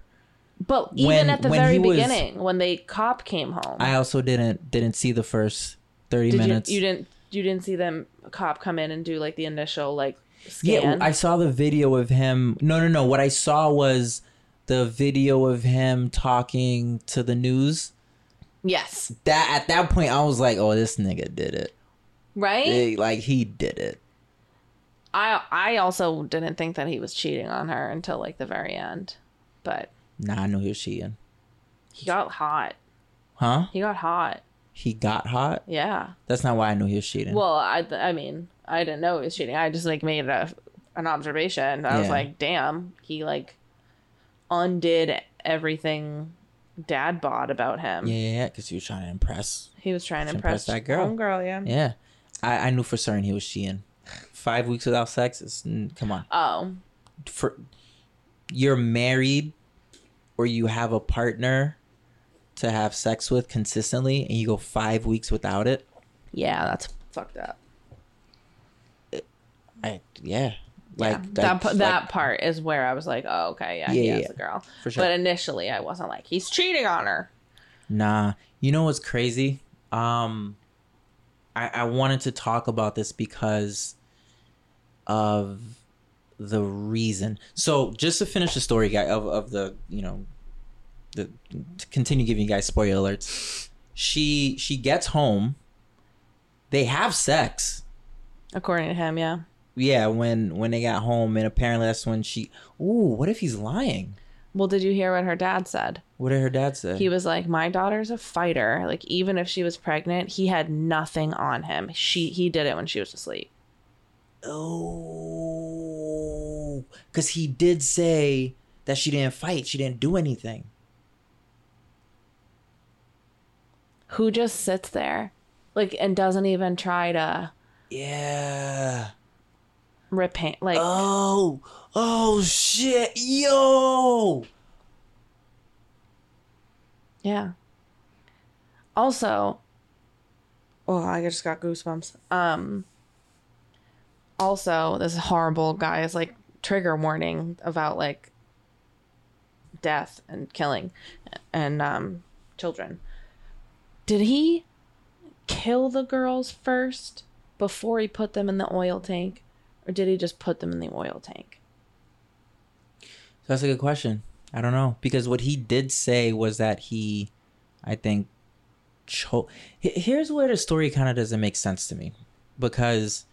Speaker 2: But even
Speaker 1: When-
Speaker 2: at the very
Speaker 1: he was-
Speaker 2: beginning, when the cop came home,
Speaker 1: I also didn't didn't see the first thirty
Speaker 2: did
Speaker 1: minutes.
Speaker 2: you you didn't you didn't see them cop come in and do like the initial like
Speaker 1: Yeah. I saw the video of him. No, no, no. What I saw was the video of him talking to the news.
Speaker 2: yes,
Speaker 1: That at that point, I was like, "Oh, this nigga did it.
Speaker 2: right.
Speaker 1: Like he did it."
Speaker 2: I I also didn't think that he was cheating on her until like the very end, but
Speaker 1: Nah, I knew he was cheating.
Speaker 2: he got hot.
Speaker 1: Huh?
Speaker 2: He got hot.
Speaker 1: He got hot.
Speaker 2: Yeah.
Speaker 1: That's not why I knew he was cheating.
Speaker 2: Well, I I mean, I didn't know he was cheating. I just like made a an observation. I was like, damn, he like undid everything dad bought about him.
Speaker 1: yeah, yeah, because he was trying to impress.
Speaker 2: He was trying to impress,
Speaker 1: impress that girl.
Speaker 2: Homegirl, yeah.
Speaker 1: Yeah, I, I knew for certain he was cheating. Five weeks without sex is come on.
Speaker 2: Oh,
Speaker 1: For you're married or you have a partner to have sex with consistently, and you go five weeks without it.
Speaker 2: yeah, that's fucked up.
Speaker 1: I yeah, like
Speaker 2: yeah, that pa-
Speaker 1: like-
Speaker 2: that part is where I was like, oh, okay, yeah, he
Speaker 1: Yeah,
Speaker 2: has
Speaker 1: yeah,
Speaker 2: a girl.
Speaker 1: for sure.
Speaker 2: But initially, I wasn't like he's cheating on her.
Speaker 1: Nah, you know what's crazy? Um, I I wanted to talk about this because of the reason. So just to finish the story, guy of of the you know, the to continue giving you guys spoiler alerts. She she gets home. They have sex.
Speaker 2: According to him, yeah.
Speaker 1: Yeah, when when they got home, and apparently that's when she. Ooh, what if he's lying?
Speaker 2: Well, did you hear what her dad said?
Speaker 1: What did her dad say?
Speaker 2: He was like, "My daughter's a fighter. Like, even if she was pregnant, he had nothing on him. She he did it when she was asleep."
Speaker 1: Oh, because he did say that she didn't fight. She didn't do anything.
Speaker 2: Who just sits there, like, and doesn't even try to
Speaker 1: Yeah.
Speaker 2: Repent? Like,
Speaker 1: Oh, oh shit, yo.
Speaker 2: yeah. Also, oh, I just got goosebumps. Um. Also, this horrible guy is like trigger warning about like death and killing and um children. Did he kill the girls first before he put them in the oil tank or did he just put them in the oil tank?
Speaker 1: That's a good question. I don't know because what he did say was that he, I think, cho- Here's where the story kind of doesn't make sense to me, because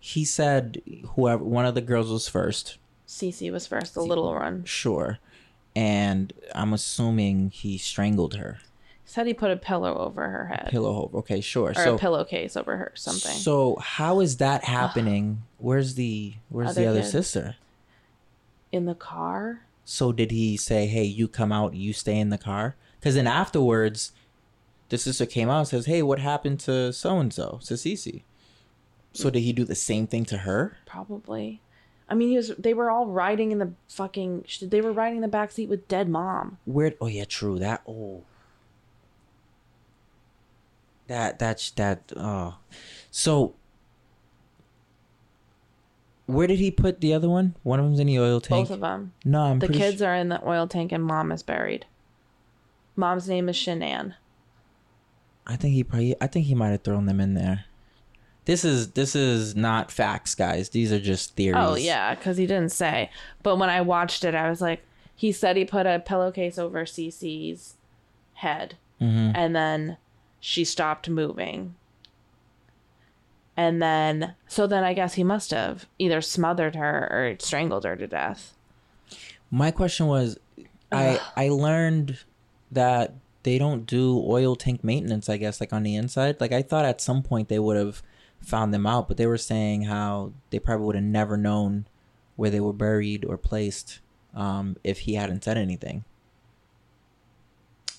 Speaker 1: he said whoever one of the girls was first,
Speaker 2: Cece was first, the little one.
Speaker 1: sure, and I'm assuming he strangled her.
Speaker 2: Said he put a pillow over her head
Speaker 1: Pillow over. Okay, sure.
Speaker 2: or
Speaker 1: so
Speaker 2: a pillowcase over her something.
Speaker 1: So how is that happening? Where's the where's the
Speaker 2: Other
Speaker 1: other
Speaker 2: kid.
Speaker 1: sister?
Speaker 2: in the car?
Speaker 1: So did he say, "Hey, you come out, you stay in the car"? Because then afterwards, the sister came out and says, "Hey, what happened to so and so, to Cece?" So did he do the same thing to her?
Speaker 2: Probably. I mean, he was. They were all riding in the fucking. They were riding in the back seat with dead mom.
Speaker 1: Where? Oh yeah, true. That oh. That that's that oh, so. Where did he put the other one? One of them's in the oil tank.
Speaker 2: Both of them.
Speaker 1: No, I'm
Speaker 2: The kids
Speaker 1: su-
Speaker 2: are in the oil tank, and mom is buried. Mom's name is Shanann.
Speaker 1: I think he probably. I think he might have thrown them in there. This is this is not facts, guys. These are just theories.
Speaker 2: Oh yeah, because he didn't say. But when I watched it, I was like, he said he put a pillowcase over Cece's head,
Speaker 1: Mhm.
Speaker 2: and then she stopped moving. And then, so then I guess he must have either smothered her or strangled her to death.
Speaker 1: My question was, I I learned that they don't do oil tank maintenance. I guess like on the inside. Like I thought at some point they would have found them out, but they were saying how they probably would have never known where they were buried or placed um, if he hadn't said anything.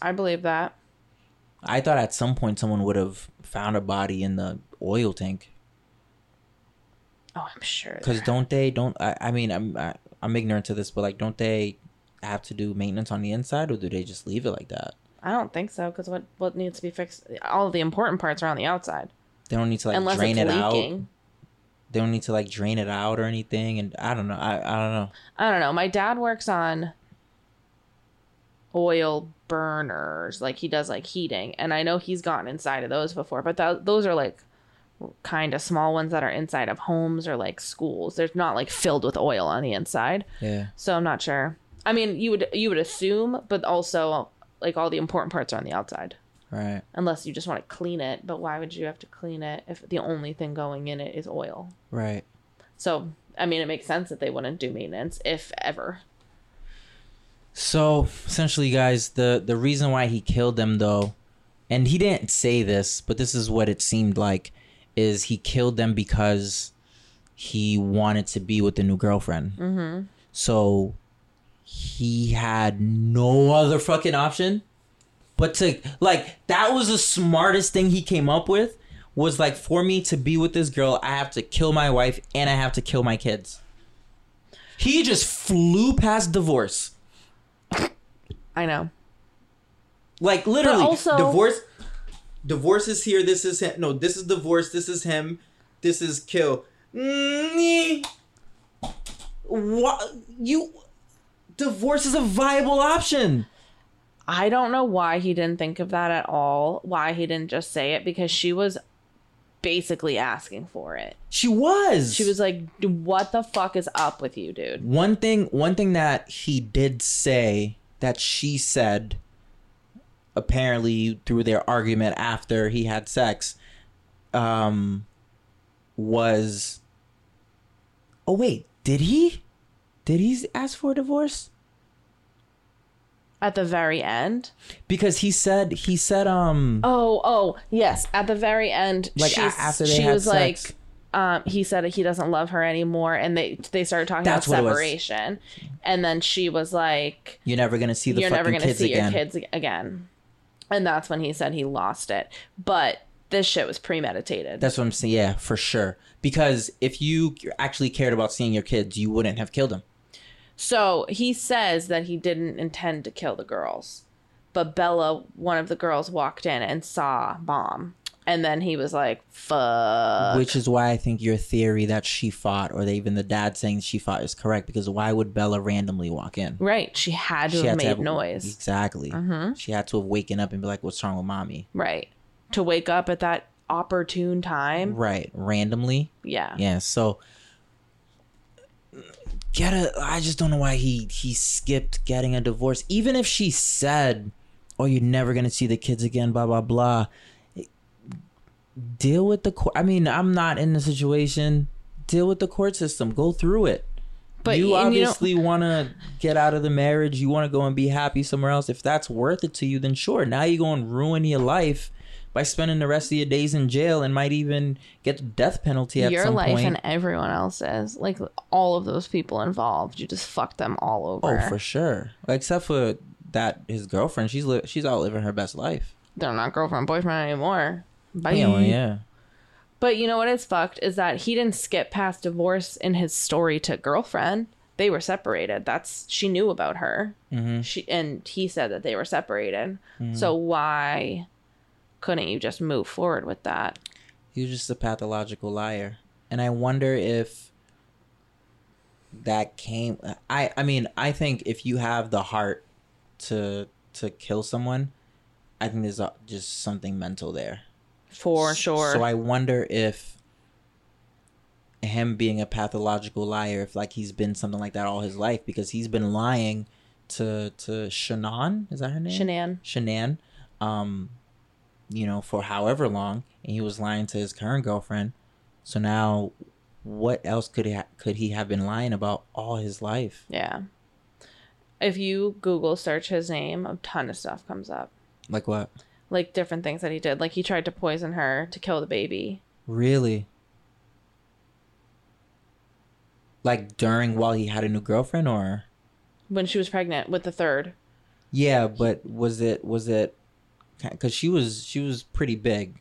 Speaker 2: I believe that.
Speaker 1: I thought at some point someone would have found a body in the oil tank.
Speaker 2: Oh, I'm sure.
Speaker 1: Because don't they? Don't I? I mean, I'm I, I'm ignorant to this, but like, don't they have to do maintenance on the inside, or do they just leave it like that?
Speaker 2: I don't think so because what what needs to be fixed? All the important parts are on the outside,
Speaker 1: They don't need to like
Speaker 2: unless
Speaker 1: drain it out. They don't need to like drain it out or anything. And I don't know. I I don't know.
Speaker 2: I don't know. My dad works on oil burners, like he does like heating, and I know he's gotten inside of those before, but that, those are like kind of small ones that are inside of homes or like schools. They're not like filled with oil on the inside,
Speaker 1: Yeah.
Speaker 2: so I'm not sure. I mean, you would you would assume, but also like all the important parts are on the outside.
Speaker 1: Right.
Speaker 2: Unless you just want to clean it, but why would you have to clean it if the only thing going in it is oil?
Speaker 1: Right.
Speaker 2: So, I mean, it makes sense that they wouldn't do maintenance if ever.
Speaker 1: So essentially, guys, the the reason why he killed them, though, and he didn't say this, but this is what it seemed like, is he killed them because he wanted to be with the new girlfriend. Mm-hmm. So he had no other fucking option but to like that was the smartest thing he came up with was like for me to be with this girl i have to kill my wife and i have to kill my kids he just flew past divorce
Speaker 2: I know.
Speaker 1: like literally
Speaker 2: also-
Speaker 1: divorce divorce is here this is him no this is divorce this is him this is kill Mm, what you divorce is a viable option
Speaker 2: I don't know why he didn't think of that at all. Why he didn't just say it because she was basically asking for it.
Speaker 1: she was
Speaker 2: She was like, "What the fuck is up with you, dude?"
Speaker 1: one thing one thing that he did say that she said apparently through their argument after he had sex um was oh wait did he did he ask for a divorce
Speaker 2: At the very end.
Speaker 1: because he said he said um
Speaker 2: Oh, oh, yes. At the very end,
Speaker 1: Like, after they
Speaker 2: she
Speaker 1: had
Speaker 2: was
Speaker 1: sex.
Speaker 2: like, um, he said he doesn't love her anymore, and they they started talking
Speaker 1: That's
Speaker 2: about separation, and then she was like,
Speaker 1: you're never gonna see the
Speaker 2: "You're
Speaker 1: fucking
Speaker 2: never gonna see
Speaker 1: again
Speaker 2: your kids again," and that's when he said he lost it. But this shit was premeditated.
Speaker 1: that's what i'm saying yeah for sure because if you actually cared about seeing your kids you wouldn't have killed them
Speaker 2: So he says that he didn't intend to kill the girls, but Bella, one of the girls, walked in and saw Mom, and then he was like, "Fuck."
Speaker 1: Which is why I think your theory that she fought, or they, even the dad saying she fought, is correct. Because why would Bella randomly walk in?
Speaker 2: right? She had to
Speaker 1: She
Speaker 2: have
Speaker 1: had
Speaker 2: made noise, Mm-hmm.
Speaker 1: Exactly. She had to have waken up and be like, "What's wrong with mommy?"
Speaker 2: right? To wake up at that opportune time.
Speaker 1: Right. Randomly.
Speaker 2: Yeah.
Speaker 1: Yeah. So get a. I just don't know why he he skipped getting a divorce. Even if she said, "Oh, you're never gonna see the kids again," blah blah blah. Deal with the court. I mean, I'm not in the situation. Deal with the court system. Go through it.
Speaker 2: But
Speaker 1: you
Speaker 2: and you
Speaker 1: obviously want to get out of the marriage. You want to go and be happy somewhere else. If that's worth it to you, then sure. Now you're going to ruin your life by spending the rest of your days in jail and might even get the death penalty at
Speaker 2: Your
Speaker 1: some
Speaker 2: life
Speaker 1: point.
Speaker 2: and everyone else's, like all of those people involved, you just fucked them all over.
Speaker 1: Oh, for sure. Except for that, his girlfriend. She's li- she's out living her best life.
Speaker 2: They're not girlfriend boyfriend anymore. Bye.
Speaker 1: Yeah, well, yeah.
Speaker 2: But you know what is fucked is that he didn't skip past divorce in his story to girlfriend. They were separated. That's she knew about her.
Speaker 1: Mm-hmm.
Speaker 2: She and he said that they were separated. So why couldn't you just move forward with that?
Speaker 1: He was just a pathological liar, and I wonder if that came. I I mean, I think if you have the heart to to kill someone, I think there's a, just something mental there.
Speaker 2: For sure.
Speaker 1: So I wonder if him being a pathological liar, if like he's been something like that all his life, because he's been lying to to Shannon, is that her name?
Speaker 2: Shanann.
Speaker 1: Shanann, um, you know, for however long, and he was lying to his current girlfriend. So now, what else could he ha- could he have been lying about all his life?
Speaker 2: Yeah. If you Google search his name, a ton of stuff comes up.
Speaker 1: Like what?
Speaker 2: Like different things that he did. Like he tried to poison her to kill the baby.
Speaker 1: Really? Like during while he had a new girlfriend, or
Speaker 2: When she was pregnant with the third.
Speaker 1: yeah, but was it was it? Because she was she was pretty big,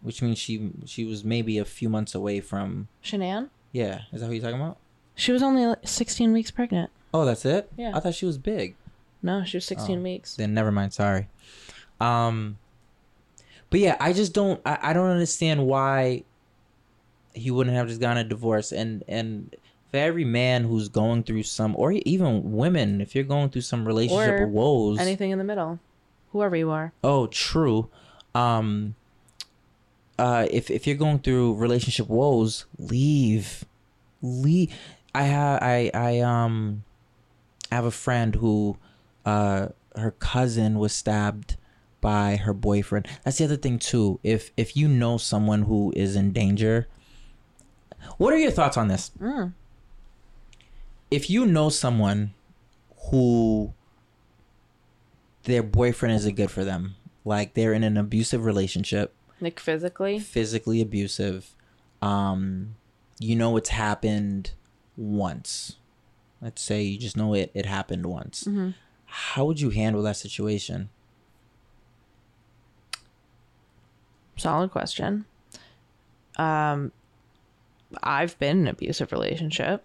Speaker 1: which means she she was maybe a few months away from
Speaker 2: Shanann?
Speaker 1: yeah. Is that what you're talking about?
Speaker 2: She was only like 16 weeks pregnant.
Speaker 1: Oh, that's it.
Speaker 2: Yeah.
Speaker 1: I thought she was big.
Speaker 2: No, she was 16
Speaker 1: Oh.
Speaker 2: weeks.
Speaker 1: Then never mind. Sorry. Um, but yeah, I just don't. I, I don't understand why he wouldn't have just gotten a divorce. And and for every man who's going through some, or even women, if you're going through some relationship
Speaker 2: Or
Speaker 1: woes,
Speaker 2: Anything in the middle. Whoever you are.
Speaker 1: Oh, true. Um uh if if you're going through relationship woes, leave. Leave. I have I I um I have a friend who uh her cousin was stabbed by her boyfriend. That's the other thing too. If if you know someone who is in danger, what are your thoughts on this?
Speaker 2: Mm.
Speaker 1: If you know someone who their boyfriend isn't good for them, like they're in an abusive relationship,
Speaker 2: Like physically.
Speaker 1: physically abusive, um, you know it's happened once. Let's say you just know it it happened once.
Speaker 2: Mm-hmm.
Speaker 1: How would you handle that situation?
Speaker 2: Solid question. Um, I've been in an abusive relationship.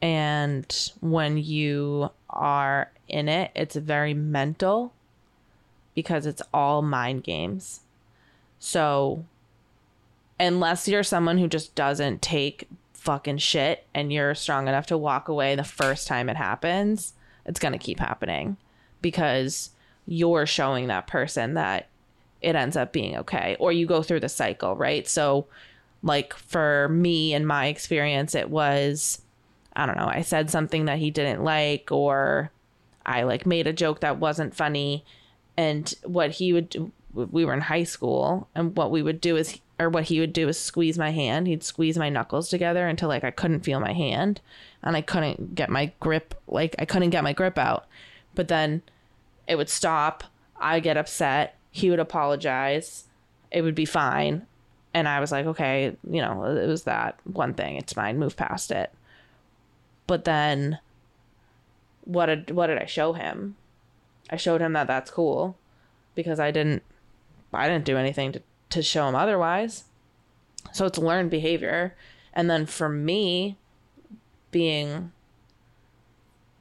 Speaker 2: And when you are in it, it's very mental because it's all mind games. So, unless you're someone who just doesn't take fucking shit and you're strong enough to walk away the first time it happens, it's going to keep happening because you're showing that person that it ends up being okay or you go through the cycle right so like for me in my experience it was i don't know i said something that he didn't like or i like made a joke that wasn't funny. And what he would do we were in high school and what we would do is or what he would do is squeeze my hand. He'd squeeze my knuckles together until like i couldn't feel my hand and i couldn't get my grip like i couldn't get my grip out. But then it would stop. I get upset. He would apologize. It would be fine. And i was like okay you know it was that one thing. It's fine. Move past it. But then what did what did i show him? I showed him that that's cool because i didn't i didn't do anything to, to show him otherwise. So it's learned behavior. And then for me being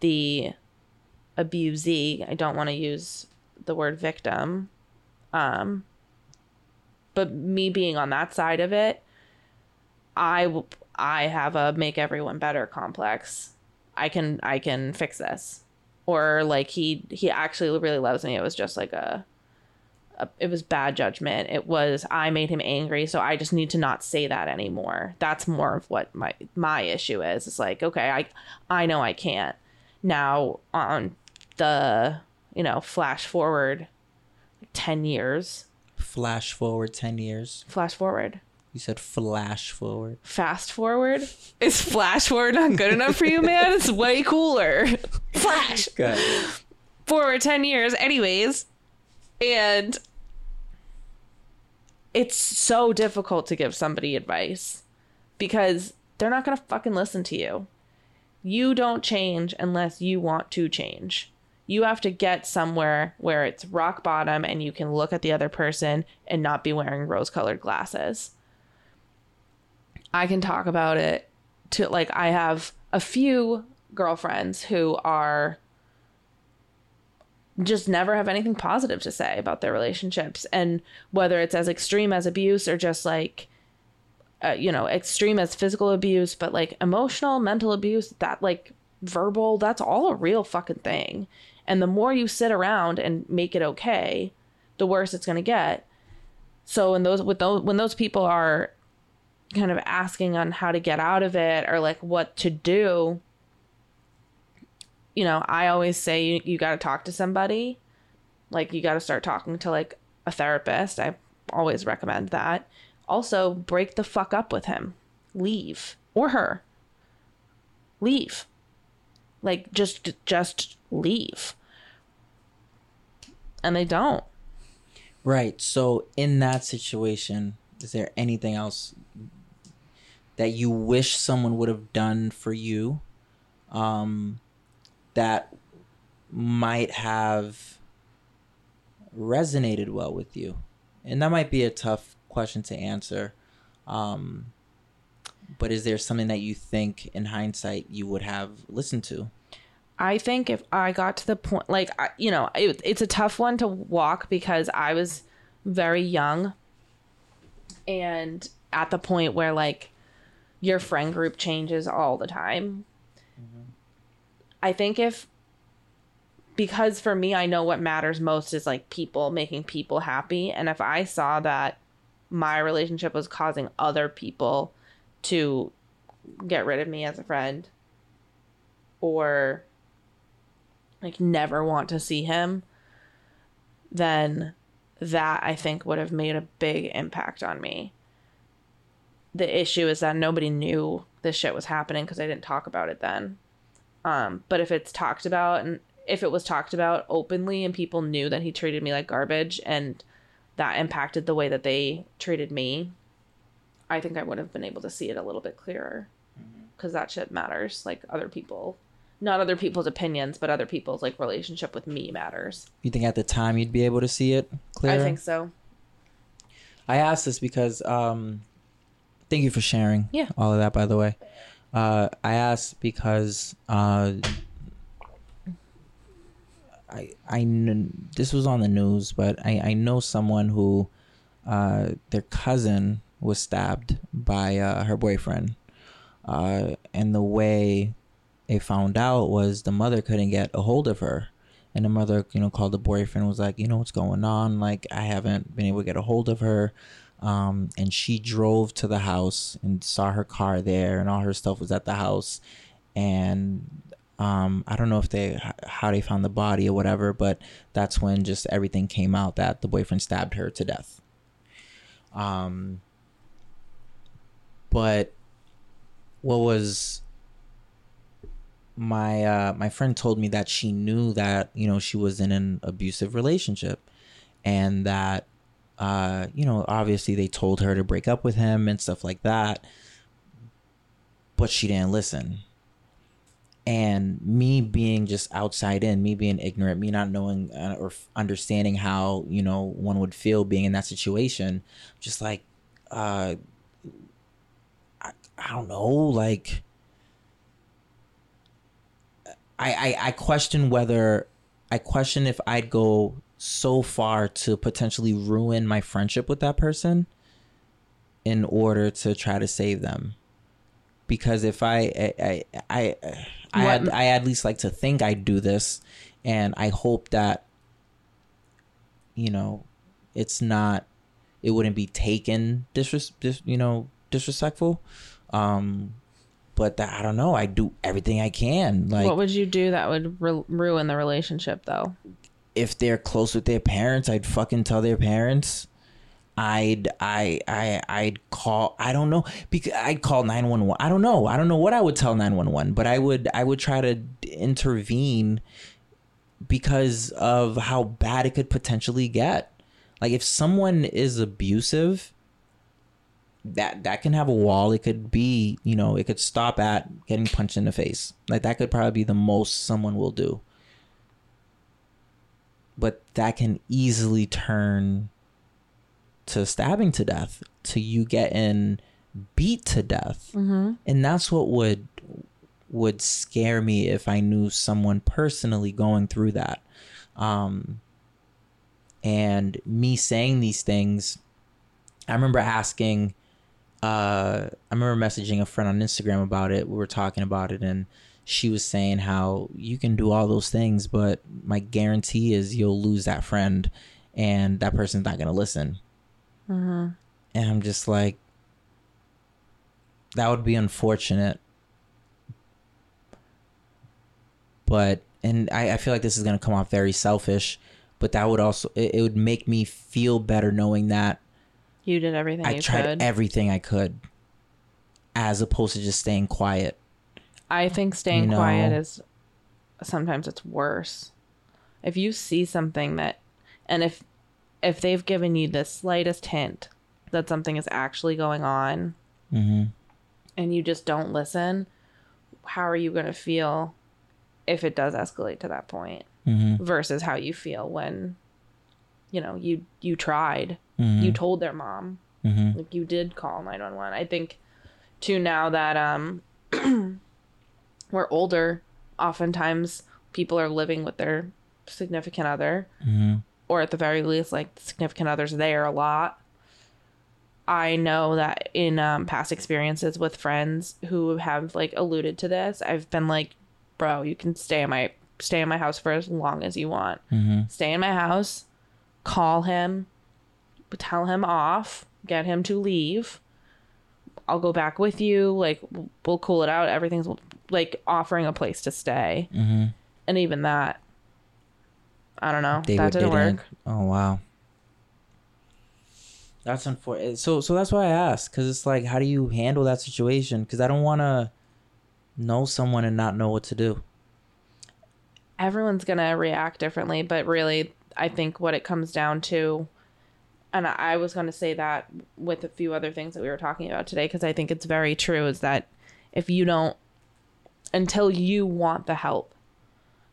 Speaker 2: the abusee i don't want to use the word victim um but me being on that side of it I I have a make everyone better complex i can i can fix this. Or like he he actually really loves me. It was just like a, a it was bad judgment. It was i made him angry so i just need to not say that anymore. That's more of what my my issue is. It's like okay i i know i can't. Now on the you know flash forward 10 years.
Speaker 1: Flash forward ten years.
Speaker 2: flash forward
Speaker 1: You said flash forward.
Speaker 2: fast forward? Is flash forward not good enough for you man? It's way cooler. Flash. Forward 10 years. Anyways and it's so difficult to give somebody advice because they're not going to fucking listen to you. You don't change unless you want to change. You have to get somewhere where it's rock bottom and you can look at the other person and not be wearing rose colored glasses i can talk about it to like i have a few girlfriends who are just never have anything positive to say about their relationships. And whether it's as extreme as abuse or just like uh, you know extreme as physical abuse but like emotional mental abuse that like verbal that's all a real fucking thing. And the more you sit around and make it okay the worse it's going to get. So in those with those when those people are kind of asking on how to get out of it or like what to do you know, I always say you, you got to talk to somebody. Like, you got to start talking to like a therapist. I always recommend that. Also, break the fuck up with him. Leave. Or her. Leave. Like, just, just leave. And they don't.
Speaker 1: Right. So in that situation, is there anything else that you wish someone would have done for you um that might have resonated well with you? And that might be a tough question to answer. Um but is there something that you think in hindsight you would have listened to?
Speaker 2: I think if I got to the point, like, I, you know, it, it's a tough one to walk because I was very young and at the point where, like, your friend group changes all the time. I think if, because for me, I know what matters most is like people making people happy. And if I saw that my relationship was causing other people to get rid of me as a friend or like never want to see him, then that I think would have made a big impact on me. The issue is that nobody knew this shit was happening because I didn't talk about it then. Um, but if it's talked about and if it was talked about openly and people knew that he treated me like garbage and that impacted the way that they treated me, I think I would have been able to see it a little bit clearer because that shit matters. Like other people, not other people's opinions, but other people's like relationship with me matters.
Speaker 1: You think at the time you'd be able to see it clearer?
Speaker 2: I think so.
Speaker 1: I asked this because um thank you for sharing
Speaker 2: Yeah.
Speaker 1: all of that by the way. Uh I asked because uh I I kn- this was on the news, but I I know someone who uh their cousin was stabbed by uh her boyfriend. Uh and the way they found out was the mother couldn't get a hold of her and the mother you know called the boyfriend was like you know what's going on like i haven't been able to get a hold of her um, and she drove to the house and saw her car there and all her stuff was at the house. And um, i don't know if they how they found the body or whatever but that's when just everything came out that the boyfriend stabbed her to death. Um, but what was my uh my friend told me that she knew that you know she was in an abusive relationship and that uh you know obviously they told her to break up with him and stuff like that but she didn't listen. And me being just outside in me being ignorant me not knowing uh, or understanding how you know one would feel being in that situation just like uh I, I don't know like I, I I question whether I question if I'd go so far to potentially ruin my friendship with that person in order to try to save them. Because if I I I I, I, had, I at least like to think I'd do this, and I hope that you know it's not it wouldn't be taken disres, dis, you know disrespectful um but that, I don't know. I do everything I can. Like
Speaker 2: what would you do that would ru- ruin the relationship though?
Speaker 1: If they're close with their parents, I'd fucking tell their parents. I'd I I I'd call. I don't know because I'd call nine one one. I don't know. I don't know what I would tell nine one one, but I would I would try to intervene because of how bad it could potentially get. Like if someone is abusive, that that can have a wall. It could be, you know, it could stop at getting punched in the face. Like that could probably be the most someone will do. But that can easily turn to stabbing to death, to you getting beat to death.
Speaker 2: Mm-hmm.
Speaker 1: And that's what would would scare me if I knew someone personally going through that. Um and me saying these things I remember asking uh I remember messaging a friend on Instagram about it. We were talking about it and she was saying how you can do all those things, but my guarantee is you'll lose that friend and that person's not going to listen.
Speaker 2: Mm-hmm.
Speaker 1: And I'm just like that would be unfortunate. But and I, I feel like this is gonna come off very selfish, but that would also it, it would make me feel better knowing that
Speaker 2: You did everything
Speaker 1: I tried
Speaker 2: could.
Speaker 1: everything I could, as opposed to just staying quiet.
Speaker 2: I think staying
Speaker 1: You
Speaker 2: quiet is sometimes it's worse. If you see something that and if if they've given you the slightest hint that something is actually going on
Speaker 1: Mm-hmm.
Speaker 2: and you just don't listen, how are you going to feel if it does escalate to that point
Speaker 1: Mm-hmm.
Speaker 2: versus how you feel when you know, you you tried.
Speaker 1: Mm-hmm.
Speaker 2: You told their mom.
Speaker 1: mm-hmm.
Speaker 2: Like you did call 911. I think to now that um we're older, oftentimes people are living with their significant other, or at the very least, like the significant other's there a lot. I know that in um, past experiences with friends who have like alluded to this, I've been like, "Bro, you can stay in my stay in my house for as long as you want. Stay in my house, call him, tell him off, get him to leave. I'll go back with you. Like we'll cool it out. Everything's like offering a place to stay,
Speaker 1: Mm-hmm.
Speaker 2: and even that, I don't know.
Speaker 1: They
Speaker 2: that
Speaker 1: were-
Speaker 2: didn't work.
Speaker 1: Oh wow. That's unfortunate. So so that's why I asked because it's like, how do you handle that situation? Because I don't want to know someone and not know what to do.
Speaker 2: everyone's gonna react differently but really i think what it comes down to and i I was gonna say that with a few other things that we were talking about today because i think it's very true is that if you don't until you want the help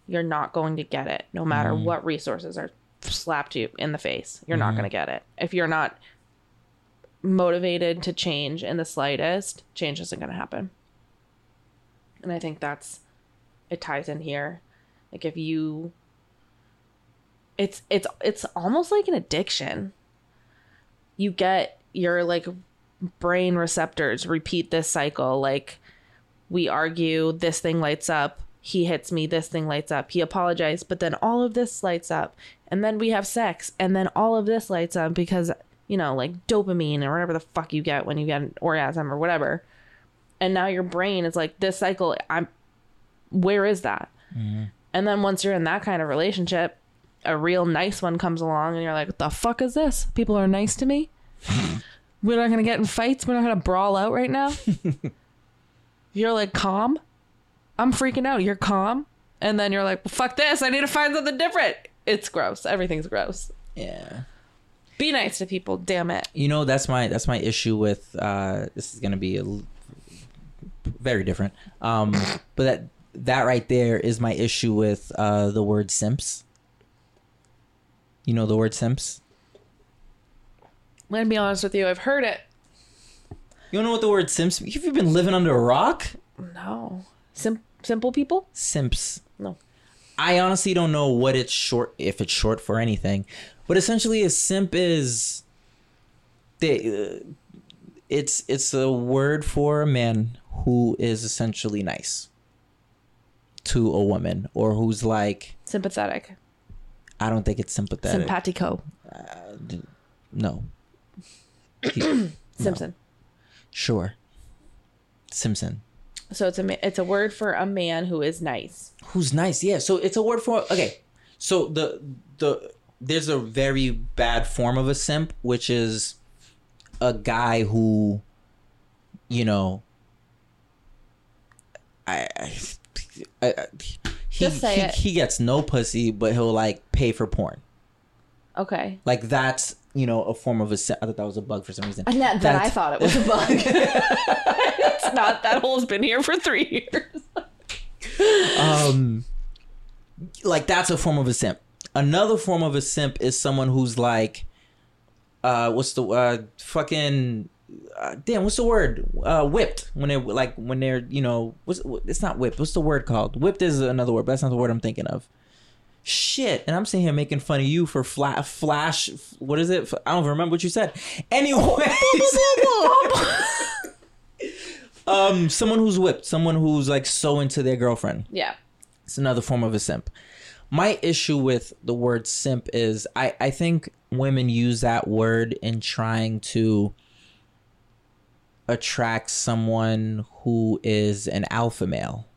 Speaker 2: you're not going to get it no matter mm-hmm. what resources are slapped you in the face you're not mm-hmm. going to get it. If you're not motivated to change in the slightest change isn't going to happen. And i think that's it ties in here. Like if you it's it's it's almost like an addiction. You get your like brain receptors repeat this cycle like we argue this thing lights up he hits me this thing lights up he apologized but then all of this lights up and then we have sex and then all of this lights up because you know like dopamine or whatever the fuck you get when you get an orgasm or whatever and now your brain is like this cycle i'm where is that mm-hmm. and then once you're in that kind of relationship, a real nice one comes along and you're like, what the fuck is this? People are nice to me. We're not going to get in fights. We're not going to brawl out right now. you're like calm. I'm freaking out. You're calm. And then you're like, well, fuck this. I need to find something different. It's gross. Everything's gross.
Speaker 1: Yeah.
Speaker 2: Be nice to people. Damn it.
Speaker 1: You know that's my that's my issue with uh this is gonna be a l- very different. Um, but that that right there is my issue with uh the word simps. You know the word simps.
Speaker 2: I'm going to be honest with you. I've heard it.
Speaker 1: You don't know what the word simps? Have you been living under a rock?
Speaker 2: No. Sim- simple people?
Speaker 1: Simps.
Speaker 2: No.
Speaker 1: I honestly don't know what it's short if it's short for anything, but essentially a simp is they uh, it's it's a word for a man who is essentially nice to a woman or who's like
Speaker 2: Sympathetic.
Speaker 1: I don't think it's sympathetic.
Speaker 2: Simpatico.
Speaker 1: no. He-
Speaker 2: Simpson.
Speaker 1: Sure. Simpson.
Speaker 2: So it's a it's a word for a man who is nice.
Speaker 1: Who's nice? Yeah. So it's a word for okay. So the the there's a very bad form of a simp, which is a guy who, you know, I, I, I he, he, he gets no pussy, but he'll like pay for porn.
Speaker 2: Okay.
Speaker 1: Like that's you know a form of a simp. I thought that was a bug for some reason.
Speaker 2: And that, then I thought it was a bug. it's not. That hole's been here for three years.
Speaker 1: um like that's a form of a simp another form of a simp is someone who's like uh what's the uh fucking uh, damn what's the word uh whipped when they're like when they're you know what's it's not whipped what's the word called whipped is another word but that's not the word i'm thinking of shit and i'm sitting here making fun of you for flash flash what is it i don't remember what you said Anyway. um someone who's whipped someone who's like so into their girlfriend
Speaker 2: yeah.
Speaker 1: it's another form of a simp. My issue with the word simp is I, I think women use that word in trying to attract someone who is an alpha male.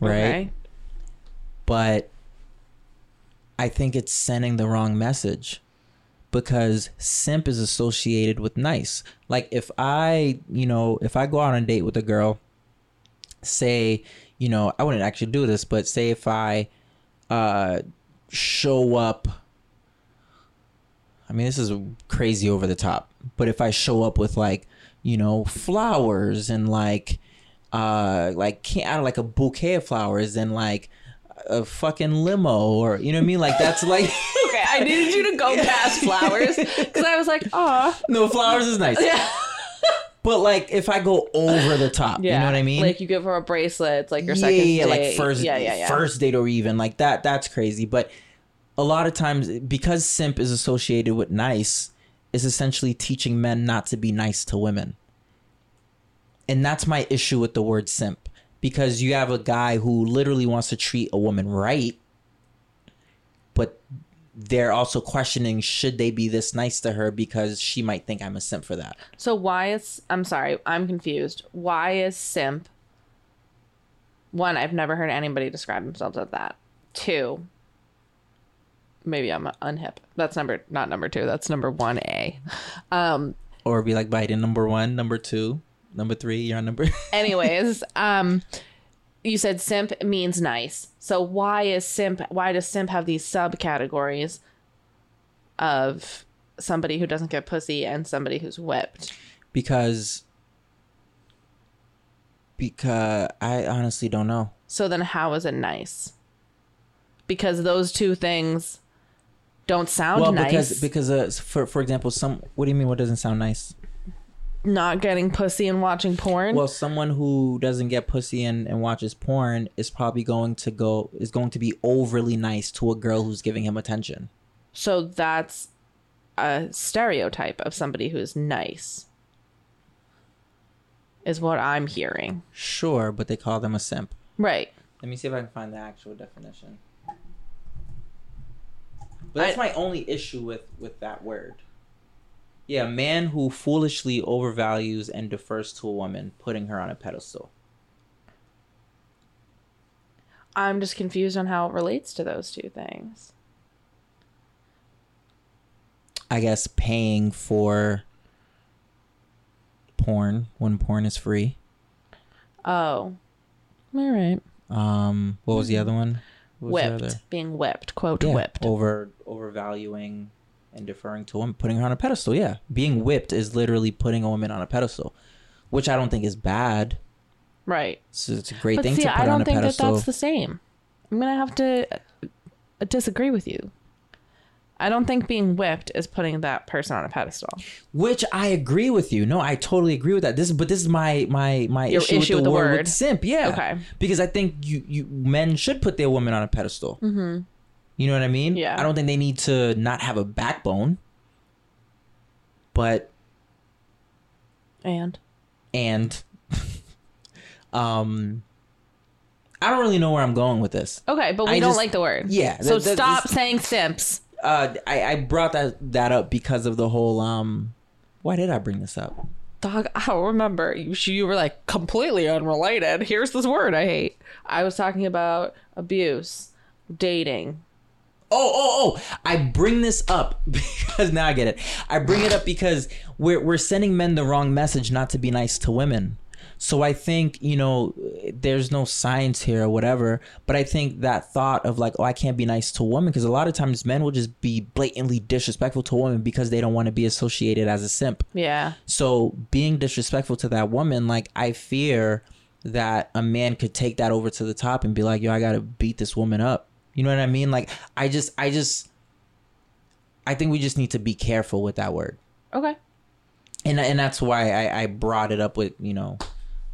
Speaker 1: Right?
Speaker 2: Okay.
Speaker 1: But I think it's sending the wrong message because simp is associated with nice. Like if I, you know, if I go out on a date with a girl, say, you know, I wouldn't actually do this, but say if I uh show up I mean, this is crazy over the top, but if I show up with like, you know, flowers and like uh like can like a bouquet of flowers and like a fucking limo or you know what I mean? Like that's like
Speaker 2: Okay. I needed you to go past flowers because I was like, oh,
Speaker 1: no flowers is nice.
Speaker 2: yeah.
Speaker 1: But like if I go over the top, you know what I mean?
Speaker 2: Like you give her a bracelet, it's like your
Speaker 1: yeah,
Speaker 2: second
Speaker 1: yeah,
Speaker 2: date.
Speaker 1: like first,
Speaker 2: yeah, yeah, yeah.
Speaker 1: first date or even like that. That's crazy. But a lot of times, because simp is associated with nice, is essentially teaching men not to be nice to women. And that's my issue with the word simp, because you have a guy who literally wants to treat a woman right, but they're also questioning should they be this nice to her because she might think I'm a simp for that.
Speaker 2: So why is I'm sorry, I'm confused. Why is simp? One, I've never heard anybody describe themselves as that. Two, maybe I'm unhip. That's number not number two. That's number one A. Um,
Speaker 1: Or be like Biden number one, number two, number three. You're on number.
Speaker 2: anyways, um, you said simp means nice. So why is simp? Why does simp have these subcategories of somebody who doesn't get pussy and somebody who's whipped?
Speaker 1: because because I honestly don't know.
Speaker 2: So then how is it nice? Because those two things don't sound
Speaker 1: well,
Speaker 2: nice.
Speaker 1: because because uh, for for example, some what do you mean? What doesn't sound nice?
Speaker 2: Not getting pussy and watching porn.
Speaker 1: Well, someone who doesn't get pussy and, and watches porn is probably going to go is going to be overly nice to a girl who's giving him attention.
Speaker 2: so that's a stereotype of somebody who's nice. Is what I'm hearing.
Speaker 1: Sure, but they call them a simp.
Speaker 2: Right.
Speaker 1: Let me see if I can find the actual definition. But that's my only issue with with that word. Yeah, a man who foolishly overvalues and defers to a woman, putting her on a pedestal.
Speaker 2: I'm just confused on how it relates to those two things.
Speaker 1: I guess paying for porn when porn is free.
Speaker 2: Oh. All right.
Speaker 1: Um, what was the other one? What was the
Speaker 2: Whipped.
Speaker 1: other?
Speaker 2: Being whipped. Quote
Speaker 1: Yeah,
Speaker 2: whipped.
Speaker 1: over overvaluing and deferring to woman, putting her on a pedestal. Yeah, being whipped is literally putting a woman on a pedestal, which I don't think is bad.
Speaker 2: Right.
Speaker 1: So it's a great
Speaker 2: But
Speaker 1: thing
Speaker 2: see,
Speaker 1: to put
Speaker 2: I don't
Speaker 1: a
Speaker 2: think that that's the same. I'm gonna have to uh, disagree with you. I don't think being whipped is putting that person on a pedestal.
Speaker 1: Which I agree with you. No, I totally agree with that. This, but this is my my my
Speaker 2: Your
Speaker 1: issue,
Speaker 2: issue
Speaker 1: with
Speaker 2: with
Speaker 1: the
Speaker 2: the
Speaker 1: word,
Speaker 2: word.
Speaker 1: with simp. Yeah,
Speaker 2: Okay.
Speaker 1: Because I think you you men should put their women on a pedestal. Mm-hmm. You know what I mean?
Speaker 2: Yeah.
Speaker 1: I don't think they need to not have a backbone. But
Speaker 2: And
Speaker 1: and um, I don't really know where I'm going with this.
Speaker 2: okay, but we
Speaker 1: I
Speaker 2: don't
Speaker 1: just-
Speaker 2: like the word.
Speaker 1: yeah,
Speaker 2: So
Speaker 1: that-
Speaker 2: stop
Speaker 1: this-
Speaker 2: saying simps.
Speaker 1: Uh, I I brought that that up because of the whole um. Why did I bring this up?
Speaker 2: Dog, I don't remember. You, you were like completely unrelated. Here's this word I hate. I was talking about abuse, dating.
Speaker 1: Oh, oh, oh! I bring this up because now I get it. I bring it up because we're we're sending men the wrong message not to be nice to women. So I think you know there's no science here or whatever, but I think that thought of like, oh, I can't be nice to a woman because a lot of times men will just be blatantly disrespectful to a woman because they don't want to be associated as a simp.
Speaker 2: Yeah.
Speaker 1: So being disrespectful to that woman, like I fear that a man could take that over to the top and be like, yo, I gotta beat this woman up. You know what I mean? Like I just I just I think we just need to be careful with that word.
Speaker 2: Okay.
Speaker 1: And and that's why I, I brought it up with, you know,